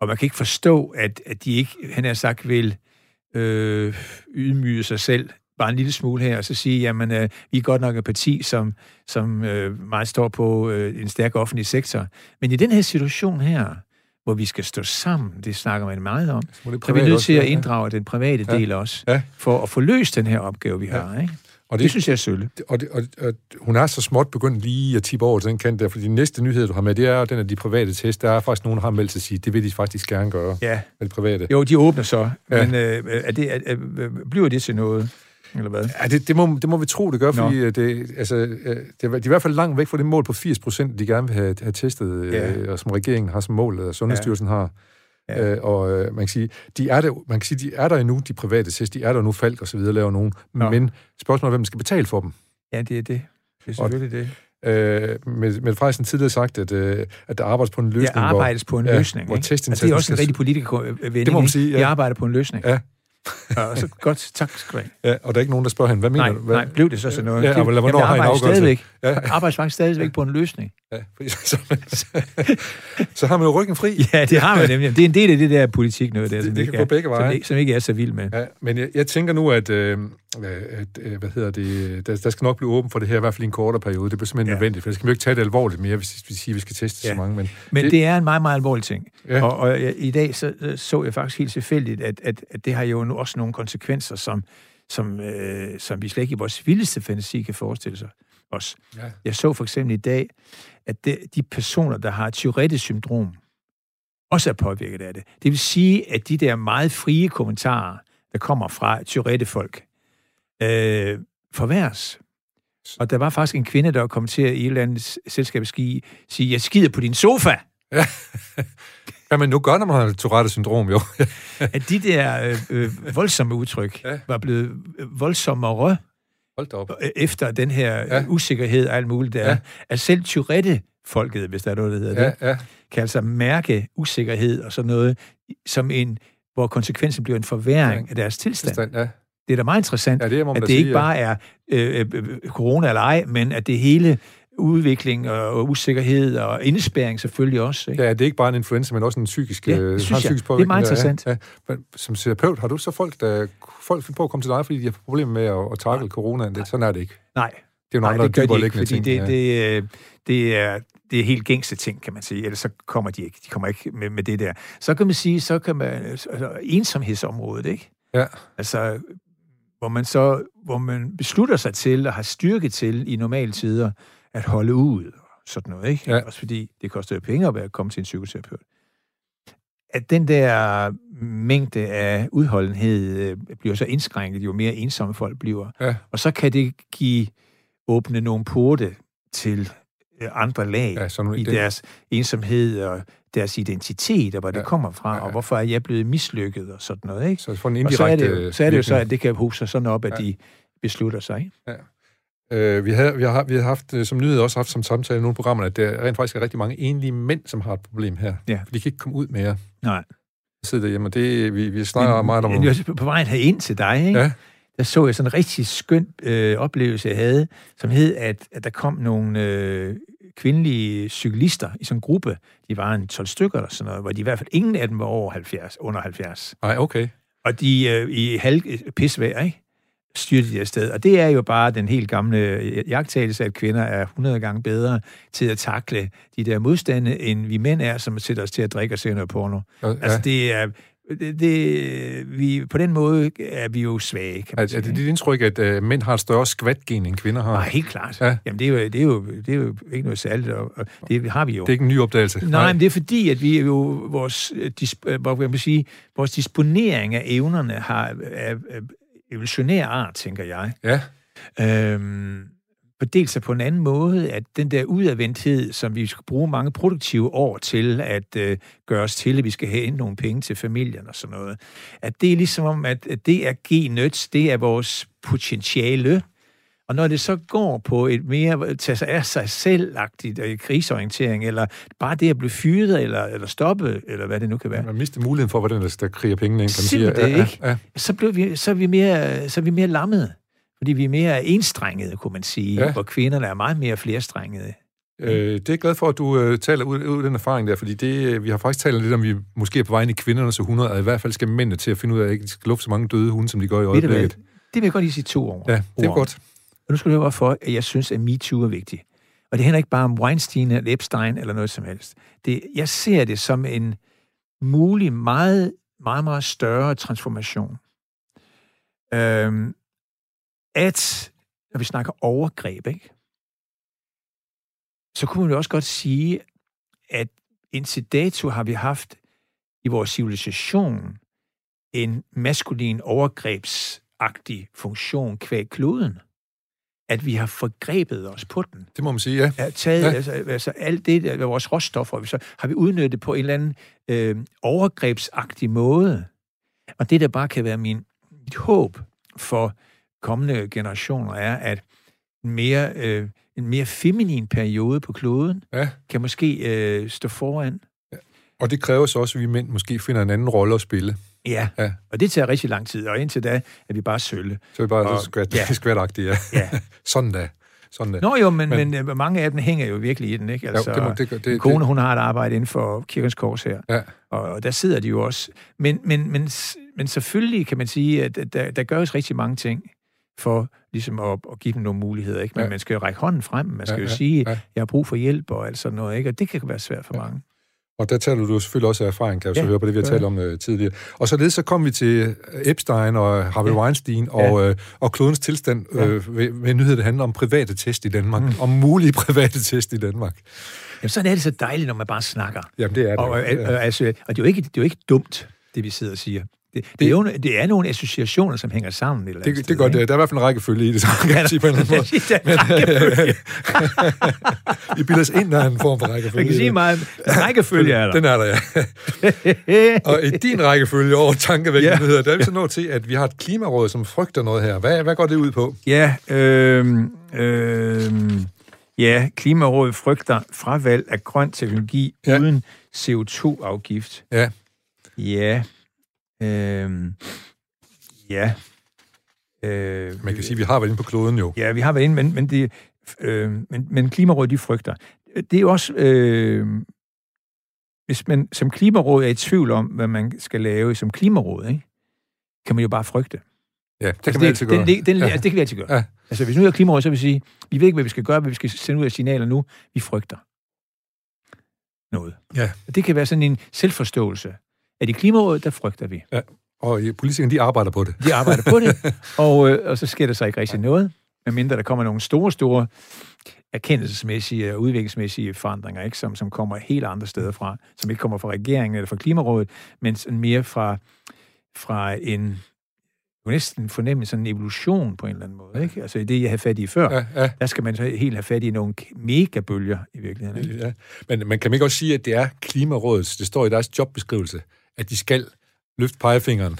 Og man kan ikke forstå, at, at de ikke, han har sagt, vil øh, ydmyge sig selv bare en lille smule her, og så sige, jamen, øh, vi er godt nok et parti, som, som øh, meget står på øh, en stærk offentlig sektor. Men i den her situation her, hvor vi skal stå sammen, det snakker man meget om, Så, er vi nødt til at inddrage den private Ja. del også, Ja. for at få løst den her opgave, vi Ja. har. Ikke? Og Det, det synes jeg er sølle. og, det, og, og hun er så småt begyndt lige at tippe over til den kant der, for de næste nyheder, du har med, det er den af de private test. Der er faktisk nogen, der har meldt sig at sige, det vil de faktisk gerne gøre Ja. med det private. Jo, de åbner så, Ja. ja. men øh, er det, er, er, bliver det til noget? Eller hvad? Ja, det, det, må, det må vi tro, det gør, Nå. fordi øh, det, altså, øh, det er, de er i hvert fald langt væk fra det mål på 80 procent, de gerne vil have, have testet, Ja. øh, og som regeringen har som mål, og Sundhedsstyrelsen har. Ja. Øh, og øh, man kan sige, de er der, man kan sige, de er der endnu, de private test, de er der nu, Falk og så videre laver nogen, Nå. men spørgsmålet er, hvem skal betale for dem? Ja, det er det. Det er selvfølgelig det. Øh, med, med faktisk tidligere sagt, at, øh, at der arbejdes på en løsning, Der arbejdes på en ja, løsning. hvor ikke? Og det er også en rigtig politikervending. Det må man sige, ja. Vi arbejder på en løsning. Ja. Og så godt, tak skal du have. hvor, ja, og der er ikke nogen, der spørger hende, hvad mener Nej, du? Hvad? nej, blev det så sådan noget? Ja, Det- men hvornår Jamen, har jeg arbejder afgørelse? stadigvæk. Ja. Arbejder faktisk stadigvæk på en løsning. Ja, fordi så, så, så har man jo ryggen fri. Ja, det har man nemlig. Det er en del af det der politik noget der, Det- som, det ikke kan gå begge er, veje. som, ikke, som ikke er så vild med. Ja, men jeg, jeg tænker nu, at, øh, at øh, hvad hedder det, der, der skal nok blive åben for det her, i hvert fald i en kortere periode. Det bliver simpelthen ja. Nødvendigt, for det skal vi jo ikke tage det alvorligt mere, hvis vi siger, at vi skal teste ja. Så mange. Men, Men det, det er en meget, meget alvorlig ting. Ja. Og, og jeg, i dag så, så jeg faktisk helt tilfældigt, at, at, at det har jo nu også nogle konsekvenser, som, som, øh, som vi slet ikke i vores vildeste fantasi kan forestille sig os. Ja. Jeg så for eksempel i dag, at det, de personer, der har Tourette-syndrom, også er påvirket af det. Det vil sige, at de der meget frie kommentarer, der kommer fra Tourette-folk, øh, forværres. Og der var faktisk en kvinde, der kom til i et eller andet selskab sige, sige, jeg skider på din sofa. ja, men nu gør når man har Tourette-syndrom, jo. At de der øh, øh, voldsomme udtryk Ja. ja. var blevet øh, voldsommere. Hold da op. øh, efter den her Ja. ja. usikkerhed og alt muligt der, Ja. ja. at selv Tourette-folket, hvis der er noget, der hedder Ja, det, ja. kan altså mærke usikkerhed og sådan noget, som en, hvor konsekvensen bliver en forværing Ja. af deres tilstand. Forstand, ja. Det er da meget interessant, Ja, det at det sige, ikke ja. bare er øh, øh, øh, corona eller ej, men at det hele udvikling og, usikkerhed og indespæring selvfølgelig også. Ikke? Ja, det er ikke bare en influenza, men også en psykisk, Ja, øh, det synes jeg. psykisk Det er meget påvirkning. Ja, interessant. Ja, Men Som terapeut, har du så folk, der folk finder på at komme til dig, fordi de har problemer med at, at takle coronaen? Det, sådan er det ikke. Nej, Det er jo nogle Nej, andre det gør de ikke, fordi ting. det, det, øh, det, er, det er helt gængse ting, kan man sige. Ellers så kommer de ikke. De kommer ikke med, med det der. Så kan man sige, så kan man... Altså, ensomhedsområdet, ikke? Ja. Altså, hvor man så hvor man beslutter sig til og har styrke til i normale tider at holde ud og sådan noget, ikke? Ja. Også fordi det koster jo penge at være komme til en psykoterapeut. At den der mængde af udholdenhed øh, bliver så indskrænket, jo mere ensomme folk bliver. Ja. Og så kan det give åbne nogle porte til øh, andre lag Ja, sådan, i det, deres ensomhed og deres identitet, og hvor det Ja. kommer fra, Ja, ja. og hvorfor er jeg blevet mislykket, og sådan noget, ikke? så for en Og så er, indirekte det jo, så er det jo så, at det kan huse sig sådan op, at Ja. de beslutter sig, ikke? Øh, vi, havde, vi, har, vi har haft øh, som nyhed også haft som samtale i nogle programmer, at der rent faktisk er rigtig mange enlige mænd, som har et problem her. Ja. For de kan ikke komme ud mere. Nej. De sidder derhjemme, og det, vi, vi snakker meget om... Men, var på vejen herind til dig, ikke? Ja. der så jeg sådan en rigtig skøn øh, oplevelse, jeg havde, som hed, at, at der kom nogle øh, kvindelige cyklister i sådan en gruppe. De var en 12 stykker eller sådan noget, hvor de i hvert fald ingen af dem var over 70, under 70. Nej, okay. Og de øh, i halv pisvejr, ikke? Styrte de afsted. Og det er jo bare den helt gamle jagttagelse, at kvinder er 100 gange bedre til at takle de der modstande, end vi mænd er, som sætter os til at drikke og se noget porno. Ja, Altså, det er... Det, det, vi, på den måde er vi jo svage, kan man er, sige. er det dit indtryk, at uh, mænd har et større skvatgen, end kvinder har? Nej, helt klart. Ja. Ja. Jamen, det er, jo, det, er jo, det er jo ikke noget særligt, og, og det har vi jo. Det er ikke en ny opdagelse. Nej, men det er fordi, at vi er jo vores, øh, dis, øh, hvad kan man sige, vores disponering af evnerne har af evolutionær art, tænker jeg. Ja, Øhm, fordelt sig på en anden måde, at den der udadvendthed, som vi skal bruge mange produktive år til at øh, gøre os til, at vi skal have ind nogle penge til familien og sådan noget, at det er ligesom om, at, det er G-nøds, det er vores potentiale, og når det så går på et mere tage sig af sig selv-agtigt krigsorientering, eller bare det at blive fyret, eller, eller stoppe, eller hvad det nu kan være, man mister muligheden for, hvordan der, kriger pengene ind, kan man sige. Simpelthen ja, ikke. Ja, ja. så, blev vi, så, er vi mere, så er vi mere lammede. Fordi vi er mere enstrengede, kunne man sige, Ja. hvor kvinderne er meget mere flerstrengede. Øh, det er jeg glad for, at du øh, taler ud, ud af den erfaring der, fordi det, øh, vi har faktisk talt lidt om, vi måske er på vej ind i kvindernes århundrede, og i hvert fald skal mændene til at finde ud af, at ikke skal lufte så mange døde hunde, som de gør i øjeblikket. Det vil jeg godt lige sige to år. Ja, det er ord godt. Og nu skal du høre, hvorfor at jeg synes, at MeToo er vigtig. Og det handler ikke bare om Weinstein eller Epstein eller noget som helst. Det, jeg ser det som en mulig, meget, meget, meget større transformation. Øhm, at, når vi snakker overgreb, ikke? så kunne man jo også godt sige, at indtil dato har vi haft i vores civilisation en maskulin overgrebsagtig funktion kvæg kloden. At vi har forgrebet os på den. Det må man sige, ja. Er taget, Ja. ja. altså, altså alt det, der er vores råstoffer, så har vi udnyttet det på en eller anden øh, overgrebsagtig måde. Og det, der bare kan være min, mit håb for kommende generationer, er, at en mere, øh, en mere feminin periode på kloden ja. kan måske øh, stå foran. Og det kræver så også, at vi mænd måske finder en anden rolle at spille. Ja, Ja. og det tager rigtig lang tid, og indtil da er vi bare sølle. Så er vi bare Og- så skvat, ja. ja. skvatagtige, ja. Ja. Sådan da. Sådan da. Nå jo, men, Men- men, men mange af dem hænger jo virkelig i den, ikke? Altså, jo, det, må, det, det, min kone, hun har et arbejde inden for kirkens kors her, Ja. og, og der sidder de jo også. Men, men, men, men selvfølgelig kan man sige, at der, der gøres rigtig mange ting for ligesom at, at give dem nogle muligheder, ikke? Men Ja. man skal jo række hånden frem, man skal Ja, jo ja, sige, ja. jeg har brug for hjælp og alt sådan noget, ikke? Og det kan være svært for Ja. mange. Og der taler du selvfølgelig også af erfaring, kan jeg så Ja, høre på det, vi har ja. talt om uh, tidligere. Og således så kom vi til Epstein og Harvey Weinstein og, øh, og klodens tilstand øh, ved, ved en nyhed, der handler om private test i Danmark. Mm. Om mulige private test i Danmark. Jamen, sådan er det så dejligt, når man bare snakker. Jamen, det er det. Og, og, og, altså, og det, er jo ikke, det er jo ikke dumt, det vi sidder og siger. Det, det, er jo, det er nogle associationer, som hænger sammen. Et eller Det, andet det er sted, det, der er i hvert fald en rækkefølge i det, så man kan sige på en eller anden måde. måde. Vi bilder os ind, der er en form for rækkefølge. Man kan sige meget. Rækkefølge er der. Den er der, ja. Og i din rækkefølge over tankevækkende Ja. nyheder, der er vi så nået til, at vi har et klimaråd, som frygter noget her. Hvad, hvad går det ud på? Ja, øh, øh, ja, Klimarådet frygter fravalg af grøn teknologi ja. uden CO2-afgift. Ja, Ja. Øh, ja. Øh, man kan sige, at vi har været inde på kloden jo. Ja, vi har været inde, men, men, det, øh, men, men Klimarådet, de frygter. Det er jo også... Øh, hvis man som Klimaråd er i tvivl om, hvad man skal lave som Klimaråd, ikke? kan man jo bare frygte. Ja, det kan Altså, man altid gøre. Den, den, den, Ja. ja. Det kan vi altid gøre. Ja. Altså, hvis nu er Klimarådet, så vil vi sige, vi ved ikke, hvad vi skal gøre, hvad vi skal sende ud af signaler nu. Vi frygter noget. Ja. Og Det kan være sådan en selvforståelse. At i Klimarådet, der frygter vi. Og øh, politikerne, de arbejder på det. De arbejder på det, og, øh, og så sker der så ikke rigtig noget, medmindre der kommer nogle store, store erkendelsesmæssige og udviklingsmæssige forandringer, ikke? Som, som kommer helt andre steder fra, som ikke kommer fra regeringen eller fra Klimarådet, men mere fra, fra en kan næsten fornemme sådan en evolution på en eller anden måde. Ikke? Altså det, jeg havde fat i før, Ja, ja. der skal man så helt have fat i nogle megabølger i virkeligheden. Ikke? Ja. Men man kan man ikke også sige, at det er Klimarådets, det står i deres jobbeskrivelse, at de skal løfte pegefingeren.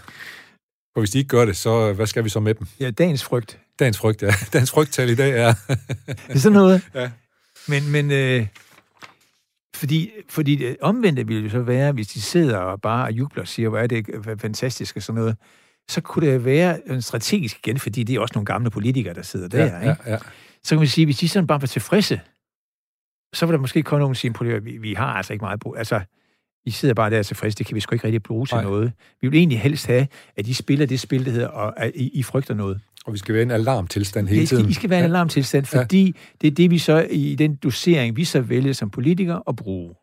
For hvis de ikke gør det, så hvad skal vi så med dem? Ja, dagens frygt. Dagens frygt, ja. Dagens frygttal i dag er... Det er sådan noget. Ja. Men, men øh, fordi, fordi det omvendte ville jo så være, hvis de sidder og bare jubler og siger, hvor er det f- fantastisk og sådan noget, så kunne det være en strategisk igen, fordi det er også nogle gamle politikere, der sidder der. ja, ikke? ja, ja. Så kan man sige, hvis de sådan bare var tilfredse, så vil der måske komme nogen og sige, "Prøv lige at høre, vi, vi har altså ikke meget brug. Altså, I sidder bare der og tilfredse, det kan vi sgu ikke rigtig bruge til Nej. noget. Vi vil egentlig helst have, at I spiller det spil, der hedder, og at I, I frygter noget. Og vi skal være i en alarmtilstand hele Det skal, tiden. I skal være en alarmtilstand, Ja. fordi det er det, vi så i den dosering, vi så vælger som politikere at bruge.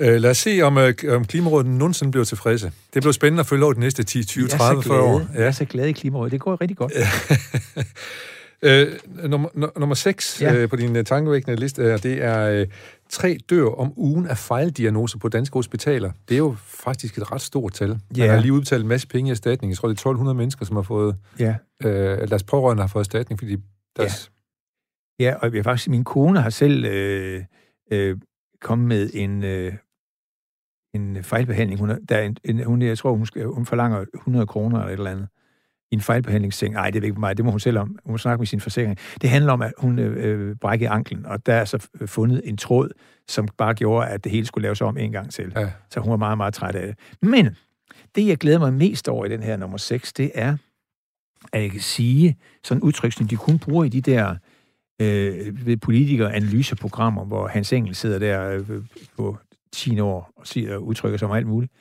Øh, lad os se, om, øh, om Klimarådet nogensinde bliver tilfredse. Det bliver spændende at følge over de næste 10, 20, 30, 40 år. Ja. Jeg er så glad i Klimarådet. Det går rigtig godt. øh, nummer, nu- nummer 6 ja. Ja. øh, på din øh, tankevækkende liste, øh, det er øh, tre dør om ugen af fejldiagnoser på danske hospitaler. Det er jo faktisk et ret stort tal. Man Ja. har lige udbetalt en masse penge i erstatning. Jeg tror, det er 1200 mennesker, som har fået, Ja. øh, deres pårørende har fået erstatning, fordi deres... ja, og jeg faktisk, min kone har selv øh, øh, kommet med en, øh, en fejlbehandling. Hun, er, der er en, en, hun, jeg tror, hun, skal, hun forlanger 100 kroner eller et eller andet i en fejlbehandlingsseng. Nej, det er ikke mig. Det må hun selv om. Hun må snakke med sin forsikring. Det handler om, at hun øh, øh, brækkede anklen, og der er så øh, fundet en tråd, som bare gjorde, at det hele skulle laves om en gang til. Ja. Så hun var meget, meget træt af det. Men det, jeg glæder mig mest over i den her nummer 6, det er, at jeg kan sige, sådan udtryk, som de kun bruger i de der øh, ved politikere analyseprogrammer, hvor Hans Engel sidder der øh, på 10 år og siger udtrykker sig om alt muligt,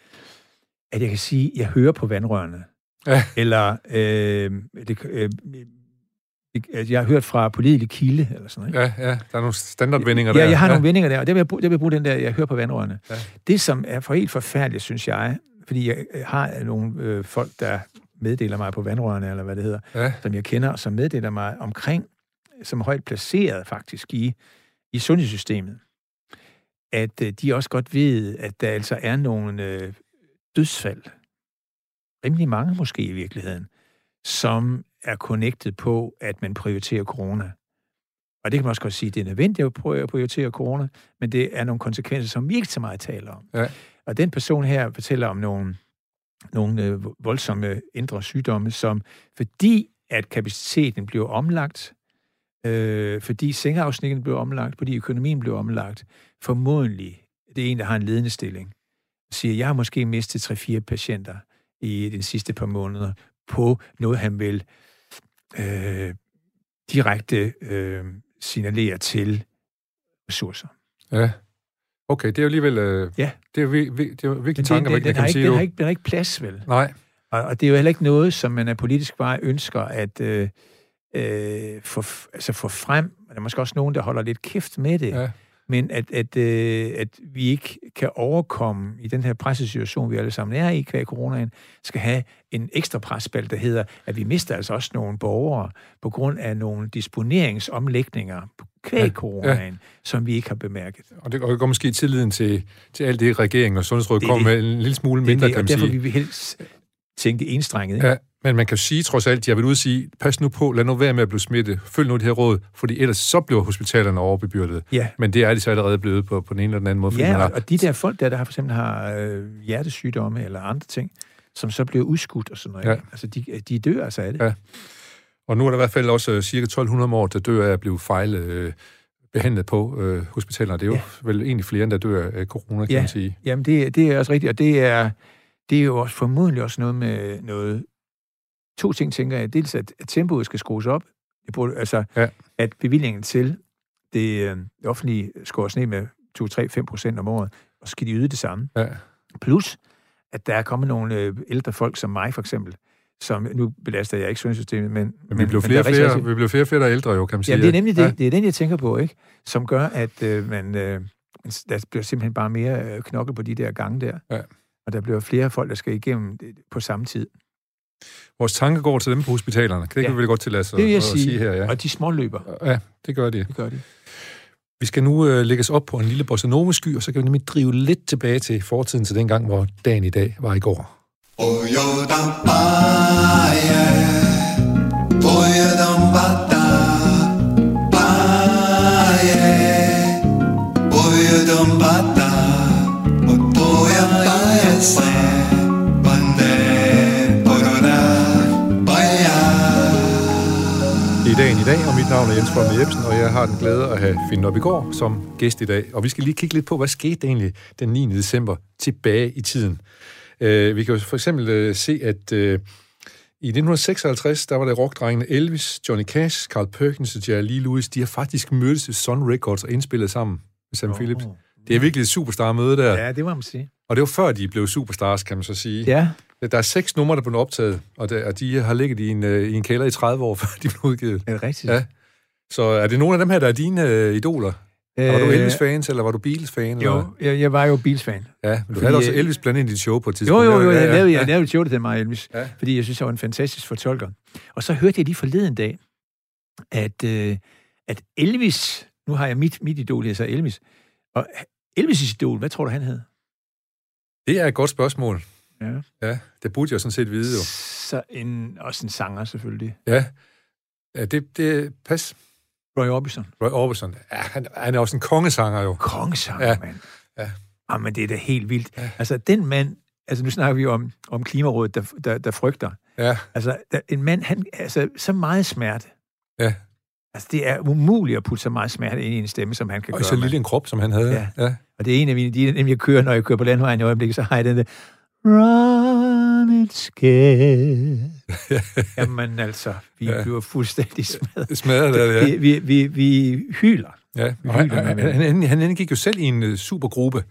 at jeg kan sige, at jeg hører på vandrørene. Ja. Eller øh, det, øh, det- jeg har hørt fra pålidelig kilde, eller sådan noget. Ja, ja, der er nogle standardvendinger der. Ja, jeg har ja. nogle vendinger der, og der vil jeg, bruge, der vil jeg bruge den der, jeg hører på vandrørene. Ja. Det, som er for helt forfærdeligt, synes jeg, fordi jeg øh, har nogle øh, folk, der meddeler mig på vandrørene, eller hvad det hedder, Ja. som jeg kender, og som meddeler mig omkring, som er højt placeret faktisk i, i sundhedssystemet, at øh, de også godt ved, at der altså er nogle øh, dødsfald, rimelig mange måske i virkeligheden, som er connected på, at man prioriterer corona. Og det kan man også godt sige, at det er nødvendigt at prøve at prioritere corona, men det er nogle konsekvenser, som vi ikke så meget taler om. Ja. Og den person her fortæller om nogle, nogle øh, voldsomme indre sygdomme, som fordi at kapaciteten bliver omlagt, øh, fordi sengeafsnitten bliver omlagt, fordi økonomien bliver omlagt, formodentlig, det er en, der har en ledende stilling, siger, jeg har måske mistet 3-4 patienter i de sidste par måneder på noget, han vil øh, direkte øh, signalere til ressourcer. ja. Okay, det er jo alligevel... Øh, Ja. Det er vi, vi, det er jo det, det, man den, kan ikke, sige. den, jo. har ikke, den har ikke plads, vel? Nej, Og, og det er jo heller ikke noget, som man af politisk vej ønsker at øh, øh, få, altså få frem. Der er måske også nogen, der holder lidt kæft med det. Ja. Men at, at, øh, at vi ikke kan overkomme i den her pressesituation, vi alle sammen er i kvæg coronaen, skal have en ekstra presspil, der hedder, at vi mister altså også nogle borgere på grund af nogle disponeringsomlægninger kvæg ja, coronaen, ja. som vi ikke har bemærket. Og det går måske tilliden til, til alt det, regeringen og Sundhedsrådet kommer med en lille smule mindre, det, det, kan man sige. derfor vi vil helst tænke enstrenget. Ikke? Ja, men man kan jo sige trods alt, jeg vil ud sige, pas nu på, lad nu være med at blive smittet, følg nu det her råd, fordi ellers så bliver hospitalerne overbebyrdet. Ja. Men det er de så allerede blevet på, på den ene eller den anden måde. Ja, har... og de der folk der, der har for eksempel har øh, hjertesygdomme eller andre ting, som så bliver udskudt og sådan noget. Ja. Altså, de, de dør altså af det. Ja. Og nu er der i hvert fald også uh, cirka 1200 år, der dør af at blive fejl uh, behandlet på øh, hospitalerne. Det er jo ja. vel egentlig flere, end der dør af corona, kan ja. man sige. Jamen, det, det er også rigtigt, og det er, det er jo også formodentlig også noget med noget... To ting, tænker jeg. Dels, at, at tempoet skal skrues op. Altså, ja. at bevillingen til det, øh, offentlige skåres ned med 2-3-5 procent om året, og så skal de yde det samme. Ja. Plus, at der er kommet nogle øh, ældre folk som mig, for eksempel, som, nu belaster jeg ikke sundhedssystemet, men... Men vi bliver flere, flere, rigtig, vi bliver flere, flere der ældre jo, kan man sige. Ja, det er nemlig det, ja. det er den, jeg tænker på, ikke? Som gør, at øh, man, øh, der bliver simpelthen bare mere øh, knokkel på de der gange der. Ja. Og der bliver flere folk, der skal igennem det på samme tid. Vores tanke går til dem på hospitalerne. Det ja. kan vi vel godt til at, det vil jeg at sige. sige her, ja. Og de små løber. Ja, det gør de. Det gør de. Vi skal nu øh, lægges op på en lille bossa nova sky, og så kan vi nemlig drive lidt tilbage til fortiden, til den gang, hvor dagen i dag var i går. Oh, dag, og mit navn er Jens Folmer Jebsen, og jeg har den glæde at have Finn op i går som gæst i dag. Og vi skal lige kigge lidt på, hvad skete egentlig den 9. december tilbage i tiden. Uh, vi kan jo for eksempel uh, se, at uh, i 1956, der var det rockdrengene Elvis, Johnny Cash, Carl Perkins og Jerry Lee Lewis, de har faktisk mødtes i Sun Records og indspillet sammen med Sam oh. Phillips. Det er virkelig et superstar-møde der. Ja, det må man sige. Og det var før, de blev superstars, kan man så sige. Ja. Der er seks numre, der blev optaget, og, der, og de har ligget i en, øh, i en kælder i 30 år, før de blev udgivet. Er det rigtigt? Ja. Så er det nogle af dem her, der er dine øh, idoler? Øh, var du Elvis-fans, eller var du Beatles-fan? Jo, jeg, jeg var jo Beatles-fan. Ja, men du fordi, havde også Elvis blandt ind i dit show på et tidspunkt. Jo, jo, jo, jeg, lavede, jeg lavede et show til mig, Elvis, ja. fordi jeg synes, jeg var en fantastisk fortolker. Og så hørte jeg lige forleden dag, at, øh, at Elvis, nu har jeg mit, mit idol, jeg så Elvis, og Elvis' idol, hvad tror du, han hed? Det er et godt spørgsmål. Ja. Ja, det burde jeg sådan set vide jo. Så en, også en sanger selvfølgelig. Ja, ja det, det pas. Roy Orbison. Roy Orbison. Ja, han, han er også en kongesanger jo. Kongesanger, ja. mand. Ja. Jamen, ah, det er da helt vildt. Ja. Altså, den mand, altså nu snakker vi om, om Klimarådet, der, der, der frygter. Ja. Altså, der, en mand, han, altså, så meget smerte. Ja. Altså, det er umuligt at putte så meget smerte ind i en stemme, som han kan og gøre. Og så lille en krop, som han havde. Ja. ja. Og det er en af mine, de, jeg kører, når jeg kører på landvejen i øjeblikket, så har jeg den der, Run it scared. Jamen altså, vi ja. bliver fuldstændig smadret. Smadret det, ja. Vi, vi, vi, vi hyler. Ja, vi hyler han, han, han, han indgik jo selv i en uh, supergruppe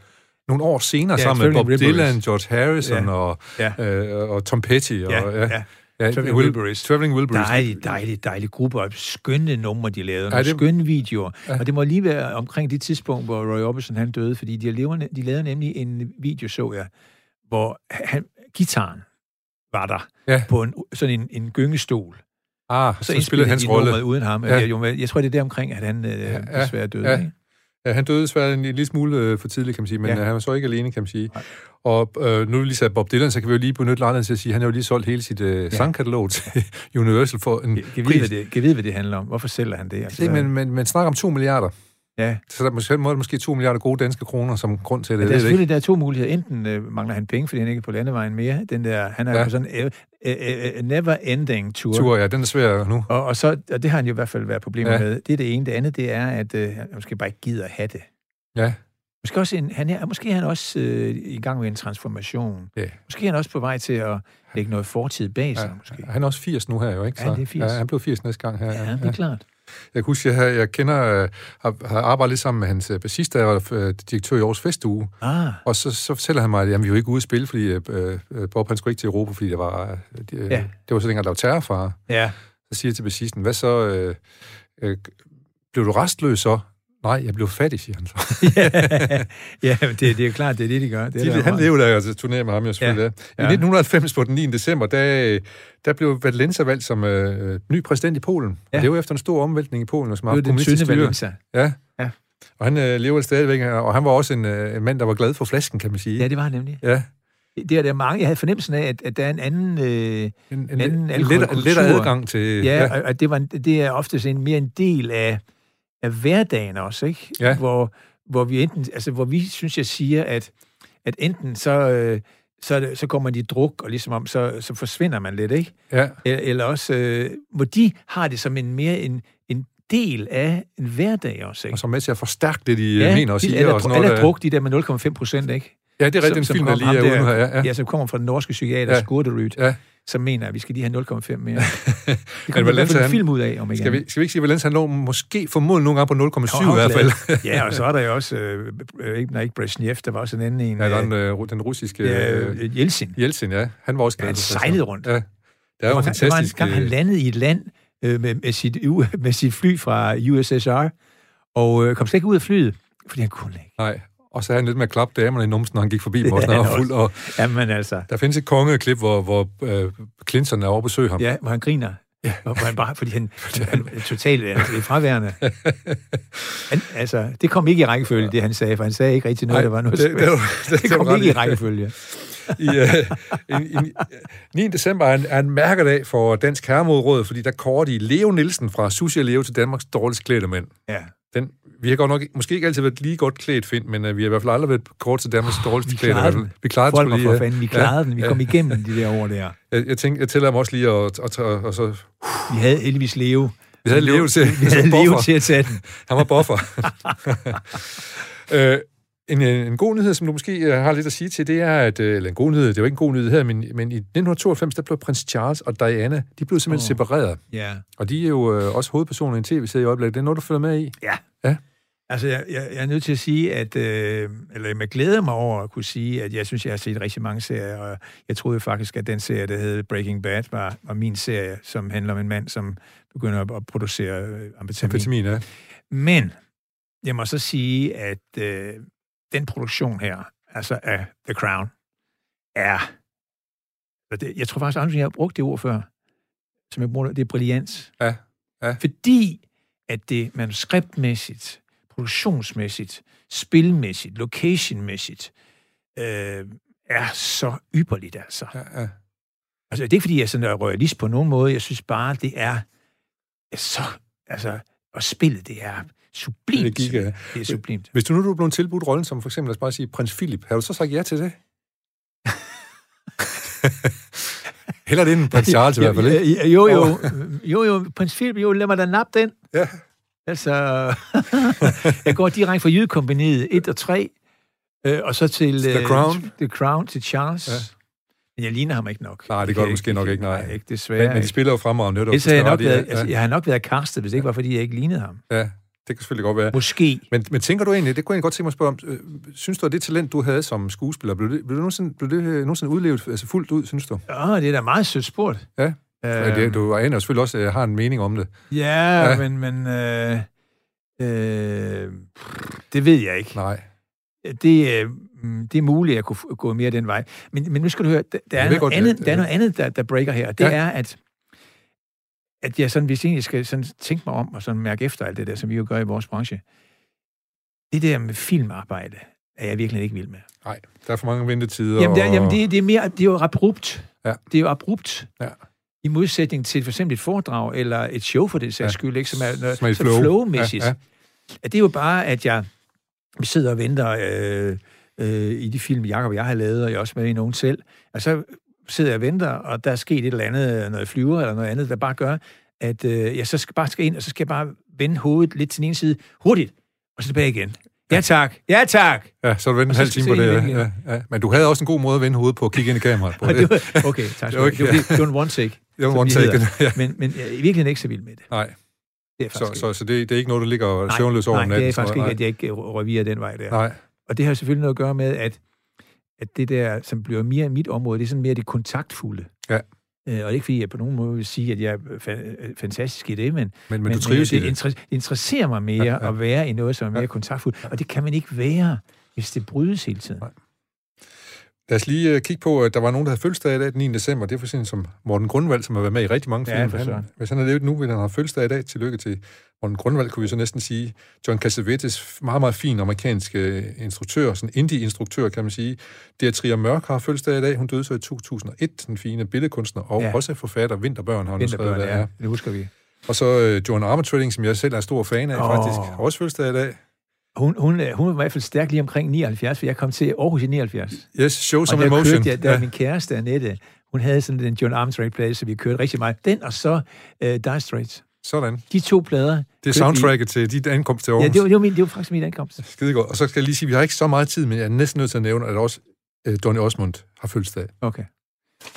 nogle år senere ja, sammen med Bob Ribberies. Dylan, George Harrison ja. Og, ja. Øh, og Tom Petty. Og, ja, ja. ja. Ja, Traveling Wilburys. Traveling Wilburys. Dejlig, dejlig, dejlig gruppe, og skønne numre, de lavede, nogle det... skønne videoer. Ja. Og det må lige være omkring det tidspunkt, hvor Roy Orbison han døde, fordi de, lavede, de lavede nemlig en video, så jeg, hvor han, gitaren var der ja. på en, sådan en, en gyngestol. Ah, så, så spillede hans rolle. uden ham. Ja. Jeg, jeg tror, det er der omkring, at han øh, ja, desværre døde. Ja. Ikke? Ja, han døde desværre en lille smule øh, for tidligt, kan man sige, men ja. Øh, han var så ikke alene, kan man sige. Nej. Og øh, nu lige sagde Bob Dylan, så kan vi jo lige benytte lejligheden til at sige, at han har jo lige solgt hele sit øh, ja. sangkatalog til Universal for en kan, pris. Vide, det, kan vide, hvad det handler om? Hvorfor sælger han det? Altså, det men, men, man snakker om 2 milliarder. Ja. Så der er måske, måske 2 milliarder gode danske kroner som grund til det. Ja, der er selvfølgelig der er to muligheder. Enten øh, mangler han penge, fordi han ikke er på landevejen mere. Den der, han er ja. på sådan en uh, uh, never-ending tour. Tur, ja, den er svær nu. Og, og, så, og det har han jo i hvert fald været problemer ja. med. Det er det ene. Det andet, det er, at øh, han måske bare ikke gider have det. Ja. Måske, også en, han er, måske er han også øh, i gang med en transformation. Ja. Måske er han også på vej til at lægge noget fortid bag sig. Ja. Måske. Han er også 80 nu her jo, ikke? Så, ja, det er 80. Ja, han blev 80 næste gang her. Ja, ja. det er klart. Jeg kan huske, jeg, jeg kender, øh, har, har arbejdet lidt sammen med hans øh, bassist, der var øh, direktør i Aarhus Festuge. Ah. Og så, så fortæller han mig, at jamen, vi jo ikke ude at spille, fordi øh, Bob han skulle ikke til Europa, fordi der var, de, ja. det var så dengang, der var terrorfare. Ja. Så siger jeg til bassisten, hvad så, øh, øh, blev du restløs så, Nej, jeg blev fattig, siger han så. ja, det, det er jo klart, det er det, de gør. Det er de, der han levede der altså turnéer med ham, jo selvfølgelig. Ja. I Ja. 1990 på den 9. december, der, der blev Valenza valgt som øh, ny præsident i Polen. Ja. Og det var efter en stor omvæltning i Polen, som har haft kommunistisk styre. Valenza. Ja. Ja. Og han øh, lever stadigvæk, og han var også en, øh, en mand, der var glad for flasken, kan man sige. Ja, det var han nemlig. ja. Det er der mange. Jeg havde fornemmelsen af, at, at der er en anden... Øh, En, en, en, anden en, alkoholkultur. lettere adgang til... ja, ja. Og, og det, var, en- det er ofte en, mere en del af, af hverdagen også, ikke? Ja. Hvor, hvor vi enten... Altså, hvor vi, synes jeg, siger, at, at enten så... Øh, så, det- så går man i druk, og ligesom om, så, så forsvinder man lidt, ikke? ja. Eller, eller også, øh, hvor de har det som en mere en, en del af en hverdag også, ikke? Og så med til at forstærke det, de ja, mener og de- siger. alle, og sådan noget, er druk, de der med 0,5 procent, ikke? Ja, det er rigtigt, den film, der lige er ude her. Ja, ja. Ja, som kommer fra den norske psykiater, Ja. ja. Skurderud, Ja. som mener, at vi skal lige have 0,5 mere. Det kommer i hvert Valenza, fald en film ud af, om ikke Skal vi, skal vi ikke sige, at Valens han lå måske formodentlig nogle gange på 0,7 i hvert fald. ja, og så er der jo også, øh, ikke, nej, ikke Brezhnev, der var også en anden en. Ja, er øh, den, øh, den russiske ja, øh, Jeltsin. Jeltsin, ja. Han var også glad Han sejlede rundt. Ja. Det er jo fantastisk. Der var en gang, han øh, landede i et land øh, med, med, sit, med sit fly fra USSR, og øh, kom slet ikke ud af flyet, fordi han kunne ikke. Nej, og så havde han lidt med at klappe damerne i numsen, når han gik forbi Det også, når han var fuld. Og Jamen altså, der findes et kongeklip, hvor, hvor øh, Clinton er over at besøge ham. ja, hvor han griner. Ja. Hvor han bare, fordi han, han, er totalt altså, fraværende. Han, altså, det kom ikke i rækkefølge, det han sagde, for han sagde ikke rigtig noget, Nej, der var noget det- det, det var- det, det det, kom ret ikke i rækkefølge. I, øh, i, i, 9. december er en, er en mærkedag for Dansk Herremodråd, fordi der kårer de Leo Nielsen fra Sushi Leo til Danmarks dårligst klædte mænd. Ja. Den, vi har godt nok måske ikke altid været lige godt klædt, Finn, men uh, vi har i hvert fald aldrig været kort til Danmarks dårligste Vi klædte. i klarede den. Vi klarede Folk den for fanden, vi ja. klarede den. Vi ja. kom igennem de der år der. Jeg, jeg, tænker, jeg tæller mig også lige at, at, at, at, at så... Vi havde heldigvis Leo. Vi havde Leo til, Vi havde buffer. til at tage den. Han var buffer. øh, en, en god nyhed, som du måske øh, har lidt at sige til, det er, at, øh, eller en god nyhed, det var ikke en god nyhed her, men, men i 1992, der blev prins Charles og Diana, de blev simpelthen oh. Separeret. Ja. Og de er jo øh, også hovedpersoner i en tv-serie i øjeblikket. Det er noget, du følger med i. Ja. Ja. Altså, jeg, jeg, jeg er nødt til at sige, at... Øh, eller jeg glæder mig over at kunne sige, at jeg synes, jeg har set rigtig mange serier, og jeg troede faktisk, at den serie, der hed Breaking Bad, var, var min serie, som handler om en mand, som begynder at, at producere øh, amfetamin. Amfetamin, ja. Men jeg må så sige, at øh, den produktion her, altså af The Crown, er... Det, jeg tror faktisk aldrig, jeg har brugt det ord før, som jeg bruger det, det er brilliant. Ja, ja. Fordi at det manuskriptmæssigt, produktionsmæssigt, spilmæssigt, locationmæssigt, øh, er så ypperligt, altså. ja, ja. Altså, det er ikke, fordi jeg sådan er royalist på nogen måde. Jeg synes bare, det er, så... Altså, og spillet, det er sublimt. Det er giga. Det er sublimt. Hvis du nu er blevet tilbudt rollen som for eksempel, lad os bare sige, prins Philip, har du så sagt ja til det? Heller det end prins Charles i hvert fald, ikke? Ja, Jo, jo, jo, jo, prins Philip, jo, lad mig da nappe den. Ja. Altså, jeg går direkte fra Jydekompaniet 1 og 3, øh, og så til... The øh, Crown. The Crown til Charles. Ja. Ja. Men jeg ligner ham ikke nok. Nej, det gør du måske nok ikke, nej. Nej, ikke Men, desværre. men de spiller jo fremragende. Det du Ellers havde jeg, nok været, ret i, altså, jeg har nok været castet, hvis det ikke var, fordi jeg ikke lignede ham. ja, ja, det kan selvfølgelig godt være. Måske. Men, men tænker du egentlig, det kunne jeg godt tænke mig at spørge om, øh, synes du, at det talent, du havde som skuespiller, blev det, blev det, nogensinde, blev det øh, nogensinde udlevet altså fuldt ud, synes du? Åh, det er da meget sødt spurgt. Ja. Øhm, det, du aner selvfølgelig også, at jeg har en mening om det. Ja, Ja. men, men øh, øh, det ved jeg ikke. Nej. Det, øh, det er muligt, at jeg kunne gå mere den vej. Men, men nu skal du høre, der, der, er, noget godt, andet, at- der er noget andet, der, der breaker her. Det Ja. er, at, at jeg sådan, hvis jeg skal sådan tænke mig om og sådan mærke efter alt det der, som vi jo gør i vores branche, det der med filmarbejde, er jeg virkelig ikke vild med. Nej, der er for mange ventetider. Jamen, det, er, og- jamen det, det, er mere, det er jo abrupt. Ja. Det er jo abrupt. Ja. I modsætning til for eksempel et foredrag eller et show for det sags Ja. skyld, ikke, som er, noget, Som flow. flow-mæssigt. Ja, ja. At det er jo bare, at jeg sidder og venter øh, øh, i de film, Jacob og jeg har lavet, og jeg er også med i nogen selv. Og så sidder jeg og venter, og der er sket et eller andet, noget flyver eller noget andet, der bare gør, at øh, jeg så skal bare skal ind, og så skal jeg bare vende hovedet lidt til den ene side, hurtigt, og så tilbage igen. Ja tak, ja tak. Ja, så du ventet en halv time på det. Ja, ja. Men du havde også en god måde at vende hovedet på at kigge ind i kameraet på. Det, var, okay, tak Det var have. Det var, det var en one take. Det one vi take. hedder. Ja. Men, men jeg er virkelig ikke så vild med det. Nej, Det er jeg så, faktisk så, så det, det er ikke noget, der ligger ikke. søvnløs over nej, natten? det er faktisk ikke, nej. at jeg ikke revirer den vej der. Nej, Og det har selvfølgelig noget at gøre med, at, at det der, som bliver mere mit område, det er sådan mere det kontaktfulde. Ja. Øh, og det er ikke fordi, jeg på nogen måde vil sige, at jeg er fa- øh, fantastisk i det, men, Men, men du trives det, i det. inter- det interesserer mig mere ja. ja. at være i noget, som er mere Ja. kontaktfuldt. Og det kan man ikke være, hvis det brydes hele tiden. Nej. Lad os lige uh, kigge på, at der var nogen, der havde fødselsdag i dag den 9. december. Det er for en som Morten Grundvald, som har været med i rigtig mange Ja, film. for han, hvis han har levet nu, vil han have fødselsdag i dag. Tillykke til Morten Grundvald, kunne vi så næsten sige. John Cassavetes, meget, meget fin amerikansk uh, instruktør, sådan indie-instruktør, kan man sige. Beatrice Mørk har fødselsdag i dag. Hun døde så i 2001, den fine billedkunstner, og ja. Ja. også forfatter. Vinterbørn har hun skrevet, Vinterbørn, hvad ja, er. det husker vi. Og så uh, Joan Armatrading, som jeg selv er stor fan af, oh. Faktisk, har også fødselsdag i dag. Hun, hun, øh, hun var i hvert fald stærk lige omkring 79, for jeg kom til Aarhus i 79. Yes, Show Og Some der Emotion. kørte jeg, der ja. min kæreste, Annette, hun havde sådan en John Armstrong-plade, så vi kørte rigtig meget. Den og så uh, Dire Straits. Sådan. De to plader. Det er soundtracket til dit ankomst til Vi, Aarhus. ja, det var, det, var min, det var faktisk min ankomst. Skide godt. Og så skal jeg lige sige, at vi har ikke så meget tid, men jeg er næsten nødt til at nævne, at også øh, Donny Osmond har fødselsdag. Okay.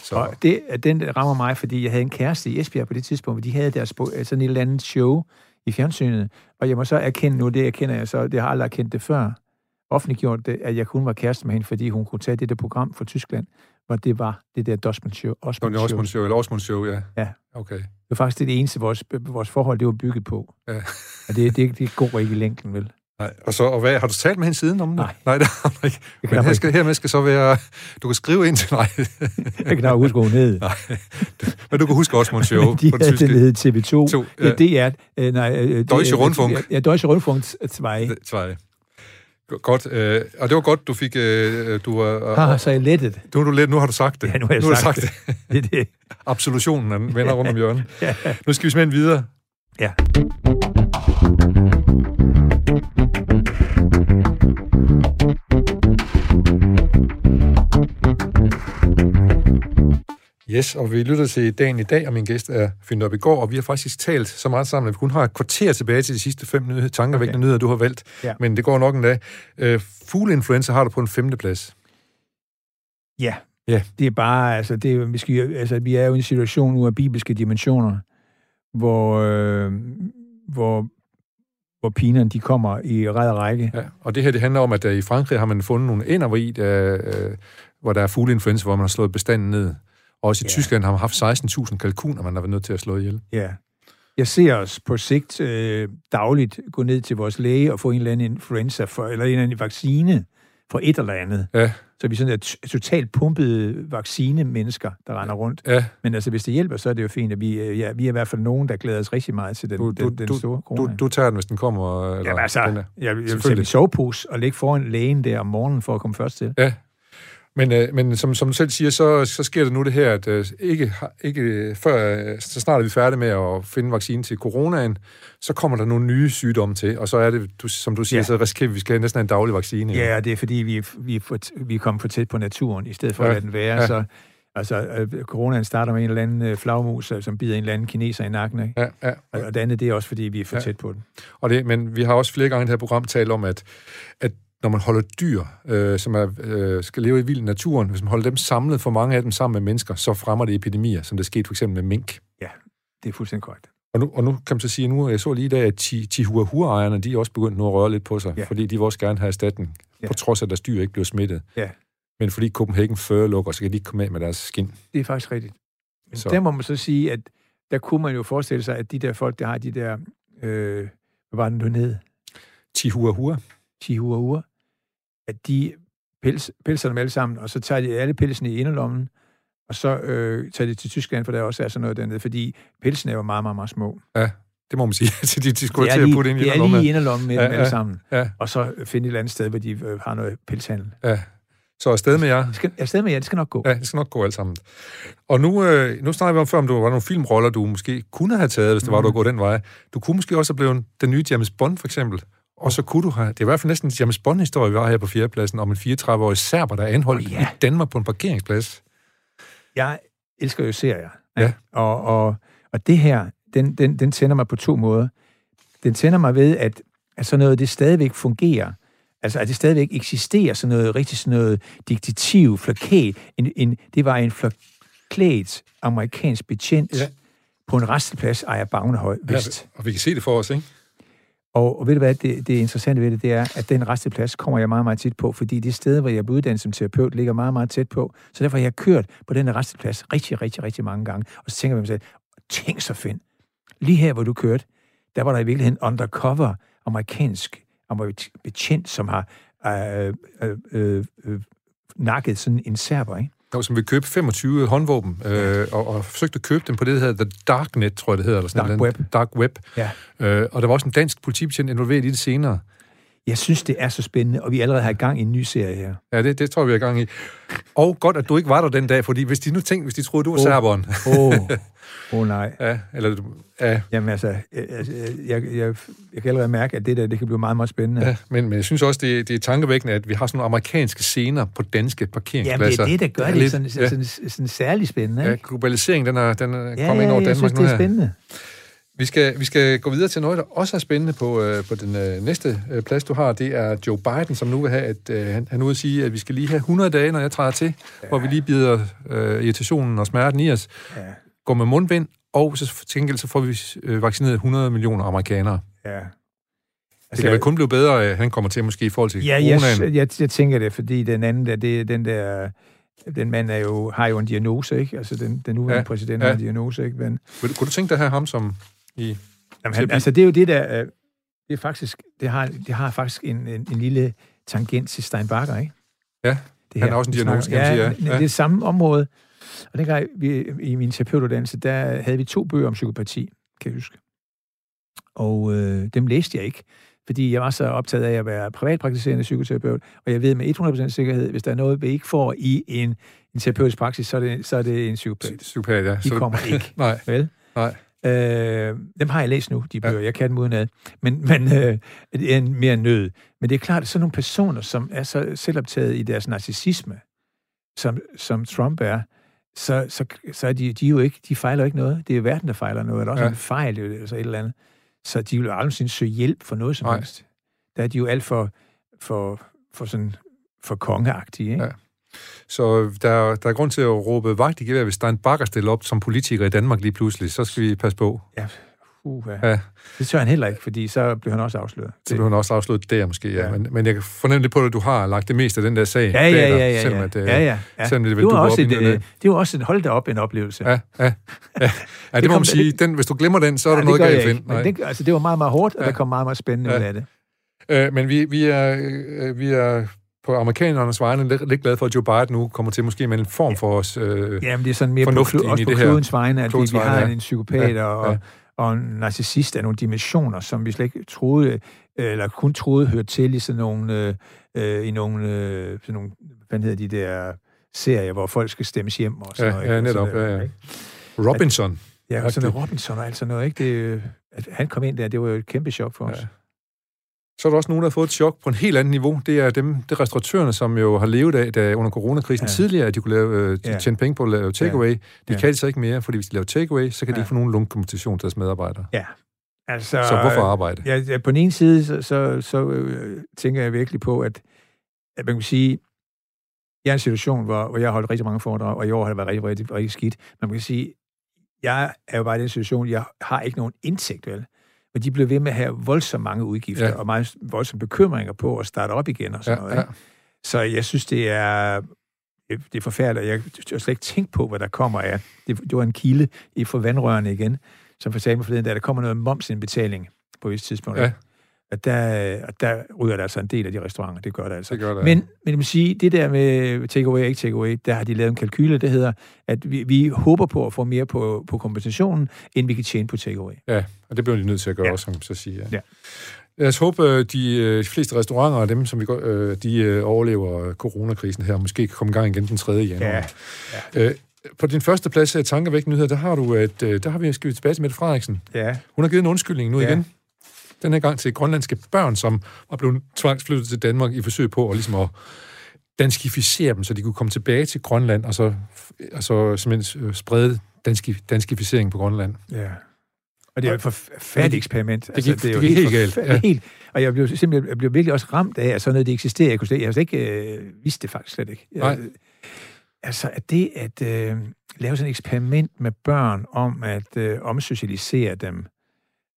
Så Og det, den rammer mig, fordi jeg havde en kæreste i Esbjerg på det tidspunkt, hvor de havde deres, sådan et eller andet show i fjernsynet. Og jeg må så erkende nu, det erkender jeg så, det har jeg aldrig erkendt det før, offentliggjort det, at jeg kun var kæreste med hende, fordi hun kunne tage det der program fra Tyskland, hvor det var det der Dosman Show. Donny show. Osmond Show, eller Osmond Show, ja. Ja. Okay. Det var faktisk det eneste, vores, vores forhold det var bygget på. Ja. Og det, det, det går ikke i længden, vel? Nej. Og, så, og hvad, har du talt med hende siden om det? Nej. Nej, det har du ikke. Det Men her jeg skal, hermed skal så være... Du kan skrive ind til... Nej. Jeg kan da huske, hun hed. Nej. Men du kan huske Show Men de på den tyske. hed TV2. To, ja. Det er... Øh, nej, øh, det- Deutsche øh, Rundfunk. Ja, Deutsche Rundfunk 2. Det- Tvej. Godt. Øh, og det var godt, du fik... Øh, du, øh, Har så jeg lettet. nu, er du lidt, nu har du sagt det. Ja, nu har jeg nu har du sagt sagt det. Det er det. Absolutionen vender rundt om hjørnet. Ja. Nu skal vi simpelthen videre. Ja. Yes, og vi lytter til dagen i dag, og min gæst er Finn op i går, og vi har faktisk talt så meget sammen, at vi kun har et kvarter tilbage til de sidste fem nyheder, tankevækkende okay. nyheder, du har valgt. Ja. Men det går nok en dag. Øh, fugleinfluenza har du på en femte plads. Ja. Ja. Det er bare, altså, det er, vi, skal, altså, vi er jo i en situation nu af bibelske dimensioner, hvor, øh, hvor, hvor pinerne, de kommer i ræd række. Ja. Og det her, det handler om, at øh, i Frankrig har man fundet nogle ender, hvor, i, der, øh, hvor der er fugleinfluenza, hvor man har slået bestanden ned. Og også i Ja. Tyskland har man haft 16.000 kalkuner, man har været nødt til at slå ihjel. Ja. Jeg ser os på sigt øh, dagligt gå ned til vores læge og få en eller anden influenza, for, eller en eller anden vaccine for et eller andet. Ja, Så vi er sådan er totalt pumpede vaccine-mennesker, der render rundt. ja. Men altså, hvis det hjælper, så er det jo fint. At vi, øh, ja, vi er i hvert fald nogen, der glæder os rigtig meget til den, Du- du- den, den du- store Du, corona. du tager den, hvis den kommer. Eller, Jamen altså, den jeg, jeg vil sætte min sovepose og ligge foran lægen der om morgenen for at komme først til. Ja, men, øh, men som, som du selv siger, så, så sker der nu det her, at øh, ikke, ikke før, øh, så snart er vi færdige med at finde vaccine til coronaen, så kommer der nogle nye sygdomme til, og så er det, du, som du siger, Ja. så risikerer vi, at vi skal have næsten have en daglig vaccine. Ja, og det er fordi, vi, vi, for, vi er kommet for tæt på naturen, i stedet for Ja. at lade den være. Ja. Så, altså, øh, coronaen starter med en eller anden øh, flagmus, øh, som bider en eller anden kineser i nakken. Ikke? Ja, ja. Og, og det andet, det er også, fordi vi er for Ja. tæt på den. Og det, men vi har også flere gange i det her program talt om, at, at når man holder dyr, øh, som er, øh, skal leve i vild naturen, hvis man holder dem samlet, for mange af dem sammen med mennesker, så fremmer det epidemier, som det skete for eksempel med mink. Det er fuldstændig korrekt. Og nu, og nu kan man så sige, nu jeg så lige i dag, at Chi- Chihuahua-ejerne, de er også begyndt nu at røre lidt på sig, Ja. fordi de vil også gerne have erstatning, Ja. på trods af, at deres dyr ikke bliver smittet. Ja. Men fordi Copenhagen Fur lukker, så kan de ikke komme af med deres skin. Det er faktisk rigtigt. Men Så. der må man så sige, at der kunne man jo forestille sig, at de der folk, der har de der, øh, hvad var den, du hed? Chihuahua. Chihuahua, at de pels, pelser dem alle sammen, og så tager de alle pelsene i inderlommen, og så øh, tager de til Tyskland, for der også er sådan noget dernede, fordi pelsene er jo meget, meget, meget små. Det må man sige. Så de, de skulle til er at lige, putte ind i det er lige i lomme. inderlommen med Ja, dem alle ja. sammen, Ja, og så finde et eller andet sted, hvor de øh, har noget pelshandel. ja. Så afsted med jer. Jeg skal, stadig med jer, det skal nok gå. Ja, det skal nok gå alt sammen. Og nu, øh, nu snakker vi om før, om der var nogle filmroller, du måske kunne have taget, hvis det var, du var gået den vej. Du kunne måske også have blevet den nye James Bond, for eksempel. Og så kunne du have... Det er i hvert fald næsten en James Bond-historie, vi har her på fjerdepladsen, om en 34-årig serber, der er anholdt oh, ja. i Danmark på en parkeringsplads. Jeg elsker jo serier. Ja. Og, og, og det her, den, den, den tænder mig på to måder. Den tænder mig ved, at, at sådan noget, det stadigvæk fungerer. Altså, at det stadigvæk eksisterer sådan noget, rigtig sådan noget diktativ, flaket. En, en, det var en flaklet amerikansk betjent Ja. ja. på en resteplads, ejer Bagnehøj Vest. Ja, og vi kan se det for os, ikke? Og, og ved du hvad, det, det interessante ved det, det er, at den resteplads kommer jeg meget, meget tit på, fordi det sted, hvor jeg blev uddannet som terapeut, ligger meget, meget tæt på. Så derfor har jeg kørt på den resteplads rigtig, rigtig, rigtig mange gange. Og så tænker jeg mig selv, tænk så fint. Lige her, hvor du kørte, der var der i virkeligheden undercover amerikansk betjent, som har øh, øh, øh, øh, nakket sådan en serber, ikke? Der som vil købe 25 håndvåben, øh, og, og forsøgte at købe dem på det, der hedder The Darknet, tror jeg, det hedder. Eller sådan Dark Web. Dark Web. Ja. Øh, og der var også en dansk politibetjent involveret i det senere. Jeg synes, det er så spændende, og vi allerede har i gang i en ny serie her. Ja, det, det tror jeg, vi er i gang i. Og godt, at du ikke var der den dag, fordi hvis de nu tænkte, hvis de troede, du var oh. serberen. Åh, oh. oh, nej. Ja, eller, ja. Jamen altså, jeg, jeg, jeg, jeg kan allerede mærke, at det der, det kan blive meget, meget spændende. Ja, men, men jeg synes også, det, det er tankevækkende, at vi har sådan nogle amerikanske scener på danske parkeringspladser. Jamen, det er det, der gør det, det sådan, ja. sådan, sådan, sådan særlig spændende. Ikke? Ja, globalisering, den er, den er ja, kommet ind over ja, Danmark jeg synes, nu det er her. Vi skal, vi skal gå videre til noget, der også er spændende på, øh, på den øh, næste øh, plads, du har. Det er Joe Biden, som nu vil have, at øh, han, han ude sige, at vi skal lige have 100 dage, når jeg træder til, ja. hvor vi lige bider øh, irritationen og smerten i os. Ja. Går med mundbind, og så til gengæld så får vi øh, vaccineret 100 millioner amerikanere. Ja. Altså, det kan vel kun blive bedre, at han kommer til måske i forhold til ja, coronaen. Jeg, jeg, jeg tænker det, fordi den anden der, det, den der den mand er jo, har jo en diagnose, ikke? Altså, den, den nuværende ja, præsident ja. har en diagnose, ikke? Men, kunne du tænke dig at have ham som i... Jamen, han, altså, det er jo det der... Øh, det er faktisk... Det har, det har faktisk en, en, en lille tangent til Steinbacher, ikke? Ja, det han har også en diagnose, kan man sige. Ja, ja, det er det samme område. Og dengang vi, i min terapeutuddannelse, der havde vi to bøger om psykopati, kan jeg huske. Og øh, dem læste jeg ikke, fordi jeg var så optaget af at være privatpraktiserende psykoterapeut, og jeg ved med 100% sikkerhed, hvis der er noget, vi ikke får i en, en terapeutisk praksis, så er det, så er det en psykopat. Psykopat, ja. De kommer ikke. Nej. Vel? Nej. Øh, dem har jeg læst nu, de bøger. Ja. Jeg kan dem udenad. Men, men øh, det er en mere nød. Men det er klart, at sådan nogle personer, som er så selvoptaget i deres narcissisme, som, som Trump er, så, så, så er de, de er jo ikke, de fejler ikke noget. Det er verden, der fejler noget. Der er også ja. en fejl, altså et eller andet. Så de vil jo aldrig søge hjælp for noget som helst. Der er de jo alt for, for, for sådan for kongeagtige, ikke? Ja. Så der, der er grund til at råbe vagt i gevær, hvis der er en bakker stille op som politiker i Danmark lige pludselig, så skal vi passe på. Ja, uh, ja. Det tør han heller ikke, fordi så bliver han også afsløret. Så bliver han også afsløret der måske, ja. ja. Men, men jeg kan fornemme det på, at du har lagt det meste af den der sag ja, ja, ja, ja, ja, selvom, at, ja, ja, ja. selvom det, det, var også et, det. det var også en hold da op en oplevelse. Ja, ja. ja. ja det, det må man sige. Den, hvis du glemmer den, så er ja, der noget galt at finde. Men det, altså, det var meget, meget hårdt, og ja. der kom meget, meget spændende ja. ud af det. Øh, men vi, vi, er, øh, vi er på amerikanernes vegne lidt, lidt glade for, at Joe Biden nu kommer til måske med en form for os øh, Jamen, det er sådan mere på, også på klodens vegne, at klodens vi, vi har ja. en psykopat ja, og, ja. og en narcissist af nogle dimensioner, som vi slet ikke troede, eller kun troede hørte til i sådan nogle, øh, i nogle, øh, sådan nogle hvad hedder de der serier, hvor folk skal stemmes hjem og sådan ja, noget. Ja, netop. Sådan, ja, ja. Robinson. At, ja, sådan noget Robinson og alt sådan noget, ikke? Det, at han kom ind der, det var jo et kæmpe chok for os. Ja. Så er der også nogen, der har fået et chok på en helt anden niveau. Det er dem, det er restauratørerne, som jo har levet af da under coronakrisen ja. tidligere, at de kunne lave, øh, ja. tjene penge på at lave takeaway. De ja. kan det så ikke mere, fordi hvis de laver takeaway, så kan ja. de ikke få nogen lungekompensation til deres medarbejdere. Ja. Altså, så hvorfor arbejde? Ja, ja, på den ene side, så, så, så øh, tænker jeg virkelig på, at, at man kan sige, jeg er i en situation, hvor, hvor jeg har holdt rigtig mange foredrag, og i år har det været rigtig, rigtig, rigtig skidt. Man kan sige, jeg er jo bare i den situation, jeg har ikke nogen indsigt, vel? Men de blev ved med at have voldsomt mange udgifter, ja. og meget voldsomme bekymringer på at starte op igen og sådan ja, noget. Ikke? Ja. Så jeg synes, det er, det er forfærdeligt. Jeg har slet ikke tænkt på, hvad der kommer af. Det, det var en kilde i for vandrørene igen, som fortalte mig forleden, at der kommer noget momsindbetaling på et tidspunkt. Ja at der, at der ryger der altså en del af de restauranter. Det gør det altså. Det gør det, men, men jeg vil sige, det der med takeaway og ikke takeaway, der har de lavet en kalkyle, der hedder, at vi, vi håber på at få mere på, på kompensationen, end vi kan tjene på takeaway. Ja, og det bliver de nødt til at gøre ja. også, som så siger. Ja. ja. Lad os håbe, øh, de, øh, de fleste restauranter og dem, som vi øh, de overlever coronakrisen her, måske kan komme i gang igen den 3. januar. Ja. Ja. på din første plads af Tankervæk Nyheder, der har du, at der har vi skal tilbage til Mette Frederiksen. Ja. Hun har givet en undskyldning nu ja. igen den her gang til grønlandske børn, som var blevet tvangsflyttet til Danmark i forsøg på at, ligesom at danskificere dem, så de kunne komme tilbage til Grønland, og så altså, simpelthen øh, sprede danski, danskificering på Grønland. Ja. Og det er jo et forfærdeligt eksperiment. Det gik, altså, det, er jo det gik helt, galt. Ja. Helt, og jeg blev simpelthen jeg blev virkelig også ramt af, at sådan noget det eksisterer. Jeg kunne slet, jeg slet ikke øh, vidste det faktisk slet ikke. Nej. Altså, at det at øh, lave sådan et eksperiment med børn om at øh, omsocialisere dem,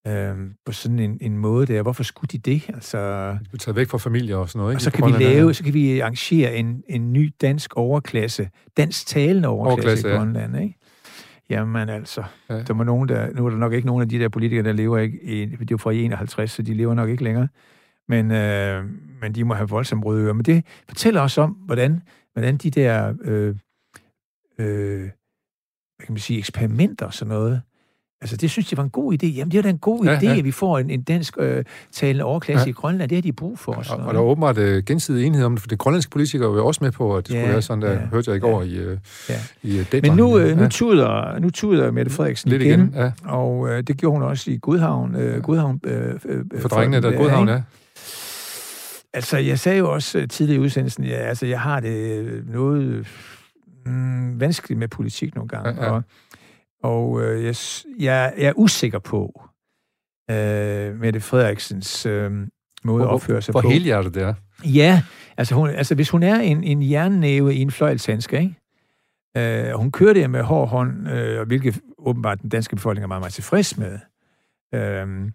øh, på sådan en, en måde der. Hvorfor skulle de det? Altså, de bliver taget væk fra familie og sådan noget, ikke? Og så kan, vi lave, så kan vi arrangere en, en ny dansk overklasse, dansk talende overklasse, overklasse i Grønland, ja. ikke? Jamen altså, ja. der må nogen der, nu er der nok ikke nogen af de der politikere, der lever ikke, i, det er jo fra 51, så de lever nok ikke længere, men, øh, men de må have voldsomt røde ører. Men det fortæller os om, hvordan, hvordan de der, øh, øh, hvad kan man sige, eksperimenter og sådan noget, Altså, det synes jeg var en god idé. Jamen, det er da en god ja, idé, ja. at vi får en, en dansk øh, talende overklasse ja. i Grønland. Det har de brug for os. Og, og der er åbenbart uh, gensidig enighed om det, for det grønlandske politikere var jo også med på, at det ja, skulle være sådan, der ja, hørte jeg i går ja, i, uh, ja. i uh, Men nu, uh, nu, tuder, nu tuder Mette Frederiksen Lidt igen, igen ja. og uh, det gjorde hun også i Godhavn. Uh, Godhavn uh, uh, for drengene, der Godhavn, ja. Altså, jeg sagde jo også tidligere i udsendelsen, ja, altså, jeg har det noget mm, vanskeligt med politik nogle gange, ja, ja. og og øh, jeg, jeg, jeg er usikker på øh, Mette Frederiksens øh, måde at opføre sig hvor, på. Hvor helhjertet det er. Ja, altså, hun, altså hvis hun er en, en jernnæve i en fløjlshandske, ikke? Øh, hun kører det med hård hånd, øh, hvilket åbenbart den danske befolkning er meget, meget tilfreds med. Øh,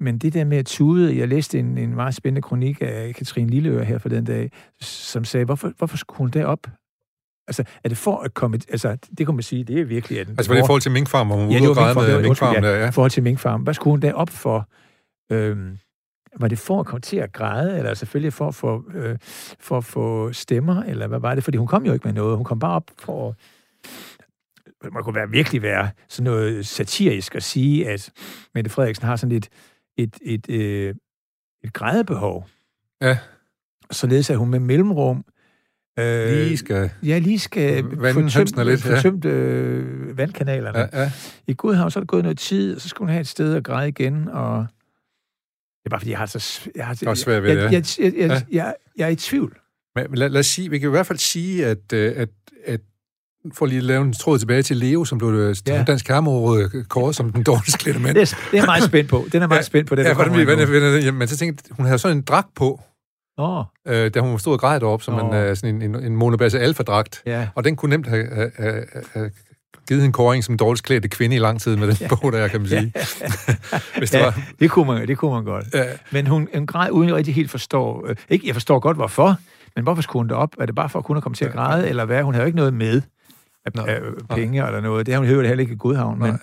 men det der med at tude, jeg læste en, en meget spændende kronik af Katrine Lilleør her for den dag, som sagde, hvorfor, hvorfor skulle hun derop? Altså, er det for at komme... Altså, det kan man sige, det er virkelig... At altså, var det i forhold til minkfarm, hvor hun ja, ude og med minkfarm? Ja, ja, i forhold til minkfarm. Hvad skulle hun der op for? Øhm, var det for at komme til at græde, eller selvfølgelig for at få, øh, for at få stemmer, eller hvad var det? Fordi hun kom jo ikke med noget. Hun kom bare op for man kunne være, virkelig være sådan noget satirisk at sige, at Mette Frederiksen har sådan et, et, et, et, øh, et grædebehov. Ja. Således at hun med mellemrum Øh, lige skal... Ja, lige skal få tømt, lidt, tømt øh, vandkanalerne. Ja, ja. I Godhavn, så er der gået noget tid, og så skulle hun have et sted at græde igen, og... Det er bare, fordi jeg har så... Jeg, har, jeg, svært ved jeg, det, jeg, jeg, jeg, ja. jeg, jeg er i tvivl. Men lad, lad os sige, vi kan i hvert fald sige, at, øh, at, at for lige at lave en tråd tilbage til Leo, som blev det ja. dansk hermeråd kåret som den dårligste klædte mand. Det, det er meget spændt på. Den er meget ja, spændt på, det ja, der ja, Men så tænkte hun havde sådan en dragt på, Oh. Øh, da hun stod og græd deroppe, som oh. en, uh, sådan en, en, en monobasse alfa-dragt. Yeah. Og den kunne nemt have, have, have, have givet en koring som dårligst klædte kvinde i lang tid med den ja. bog, der kan man sige. Hvis det, ja, var... det, kunne man, det kunne man godt. Ja. Men hun, hun græd uden rigtig helt forstår... Øh, ikke, jeg forstår godt, hvorfor, men hvorfor skulle hun derop? Er det bare for at kunne komme til at græde, ja. eller hvad? Hun havde jo ikke noget med af, af penge eller noget. Det har hun heller ikke i Godhavn, men...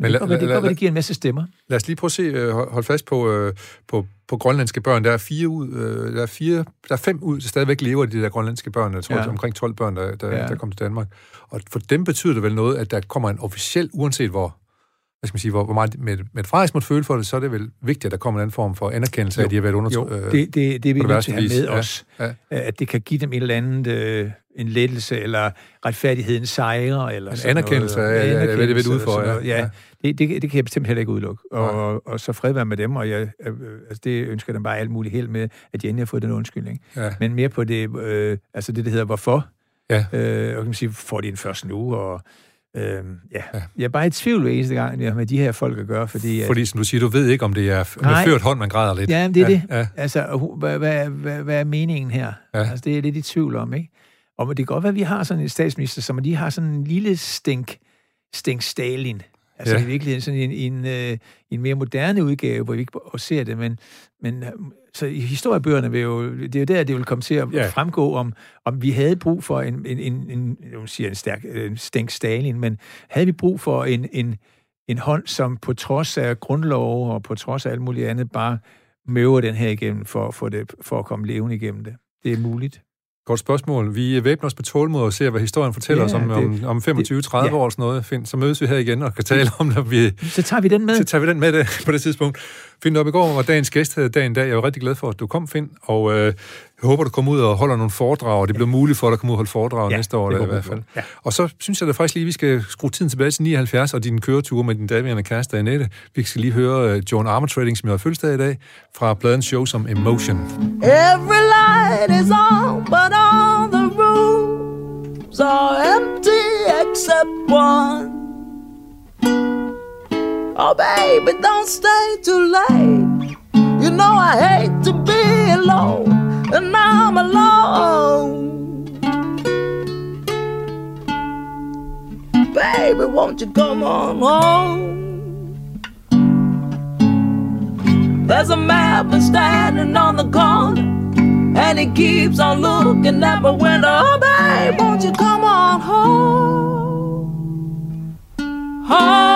Men det, la, det, la, det giver en masse stemmer. Lad os lige prøve at se, øh, hold fast på, øh, på, på grønlandske børn. Der er fire ud, øh, der er fire, der er fem ud, der stadigvæk lever de der grønlandske børn. Jeg tror, ja. det er omkring 12 børn, der, der, ja. der kommer til Danmark. Og for dem betyder det vel noget, at der kommer en officiel, uanset hvor, hvad skal man sige, hvor, hvor meget med, med Frederik måtte føle for det, så er det vel vigtigt, at der kommer en anden form for anerkendelse jo. af, at de har været under... Jo, øh, det, det, det er vi nødt til at have med ja. os. Ja. At det kan give dem et eller andet... Øh, en lettelse, eller retfærdighedens sejre, eller sådan anerkendelse, noget. Ja, ja, ja, det vil ud for, ja. ja. ja. Det, det, det kan jeg bestemt heller ikke udelukke. Og, ja. og så fred være med dem, og jeg, øh, altså det ønsker dem bare alt muligt held med, at de endelig har fået den undskyldning. Ja. Men mere på det, øh, altså det, der hedder hvorfor. Ja. Øh, og kan man sige, får de den først nu, og Øh, ja. ja, jeg er bare i tvivl hver eneste gang, jeg med de her folk at gøre, fordi... Fordi, som du siger, du ved ikke, om det er med ført hånd, man græder lidt. Ja, det er ja, det. Ja. Altså, hvad, hvad, hvad, hvad er meningen her? Ja. Altså, det er lidt i tvivl om, ikke? Og det kan godt være, at vi har sådan en statsminister, som de har sådan en lille stink, stink Stalin. Altså ja. i virkeligheden sådan en, en, en, øh, en mere moderne udgave, hvor vi ikke ser det, men, men så historiebøgerne vil jo, det er jo der, det vil komme til at ja. fremgå, om, om vi havde brug for en, en, en, en jeg siger en stærk en stænk Stalin, men havde vi brug for en, en, en hånd, som på trods af grundlov og på trods af alt muligt andet, bare møver den her igennem for, for, det, for at komme levende igennem det. Det er muligt. Godt spørgsmål. Vi væbner os på tålmod og ser, hvad historien fortæller ja, os om, det, om, om 25-30 ja. år sådan noget. Find, så mødes vi her igen og kan tale om det. Vi, så tager vi den med. Så tager vi den med det, på det tidspunkt. Finn op i går var dagens gæst her dagen dag. Jeg er rigtig glad for, at du kom, Finn. Og øh, jeg håber, du kommer ud og holder nogle foredrag, og det bliver muligt for dig at komme ud og holde foredrag ja, næste år, det i hvert fald. Ja. Og så synes jeg da faktisk lige, at vi skal skrue tiden tilbage til 79 og din køretur med din daværende kæreste, Annette. Vi skal lige høre uh, Joan Armour Trading, som jeg har fødselsdag i dag, fra pladens show som Emotion. Every light is on, but all the rooms are empty except one. Oh, baby, don't stay too late. You know I hate to be alone, and now I'm alone. Baby, won't you come on home? There's a man standing on the corner, and he keeps on looking at my window. Oh, babe, won't you come on home? Home.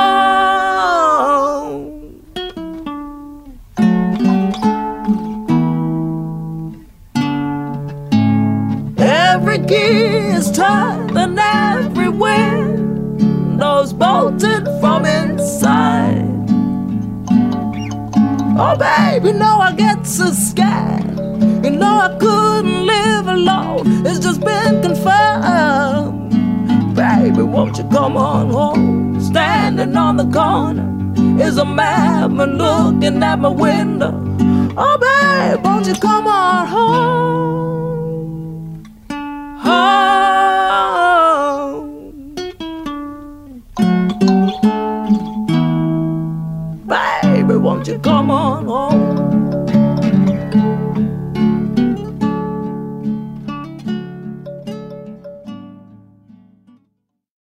Every key is turned and every window's bolted from inside. Oh, baby, know I get so scared. You know I couldn't live alone. It's just been confirmed. Baby, won't you come on home? Standing on the corner is a man looking at my window. Oh, babe, won't you come on home? home. Baby, won't you come on home?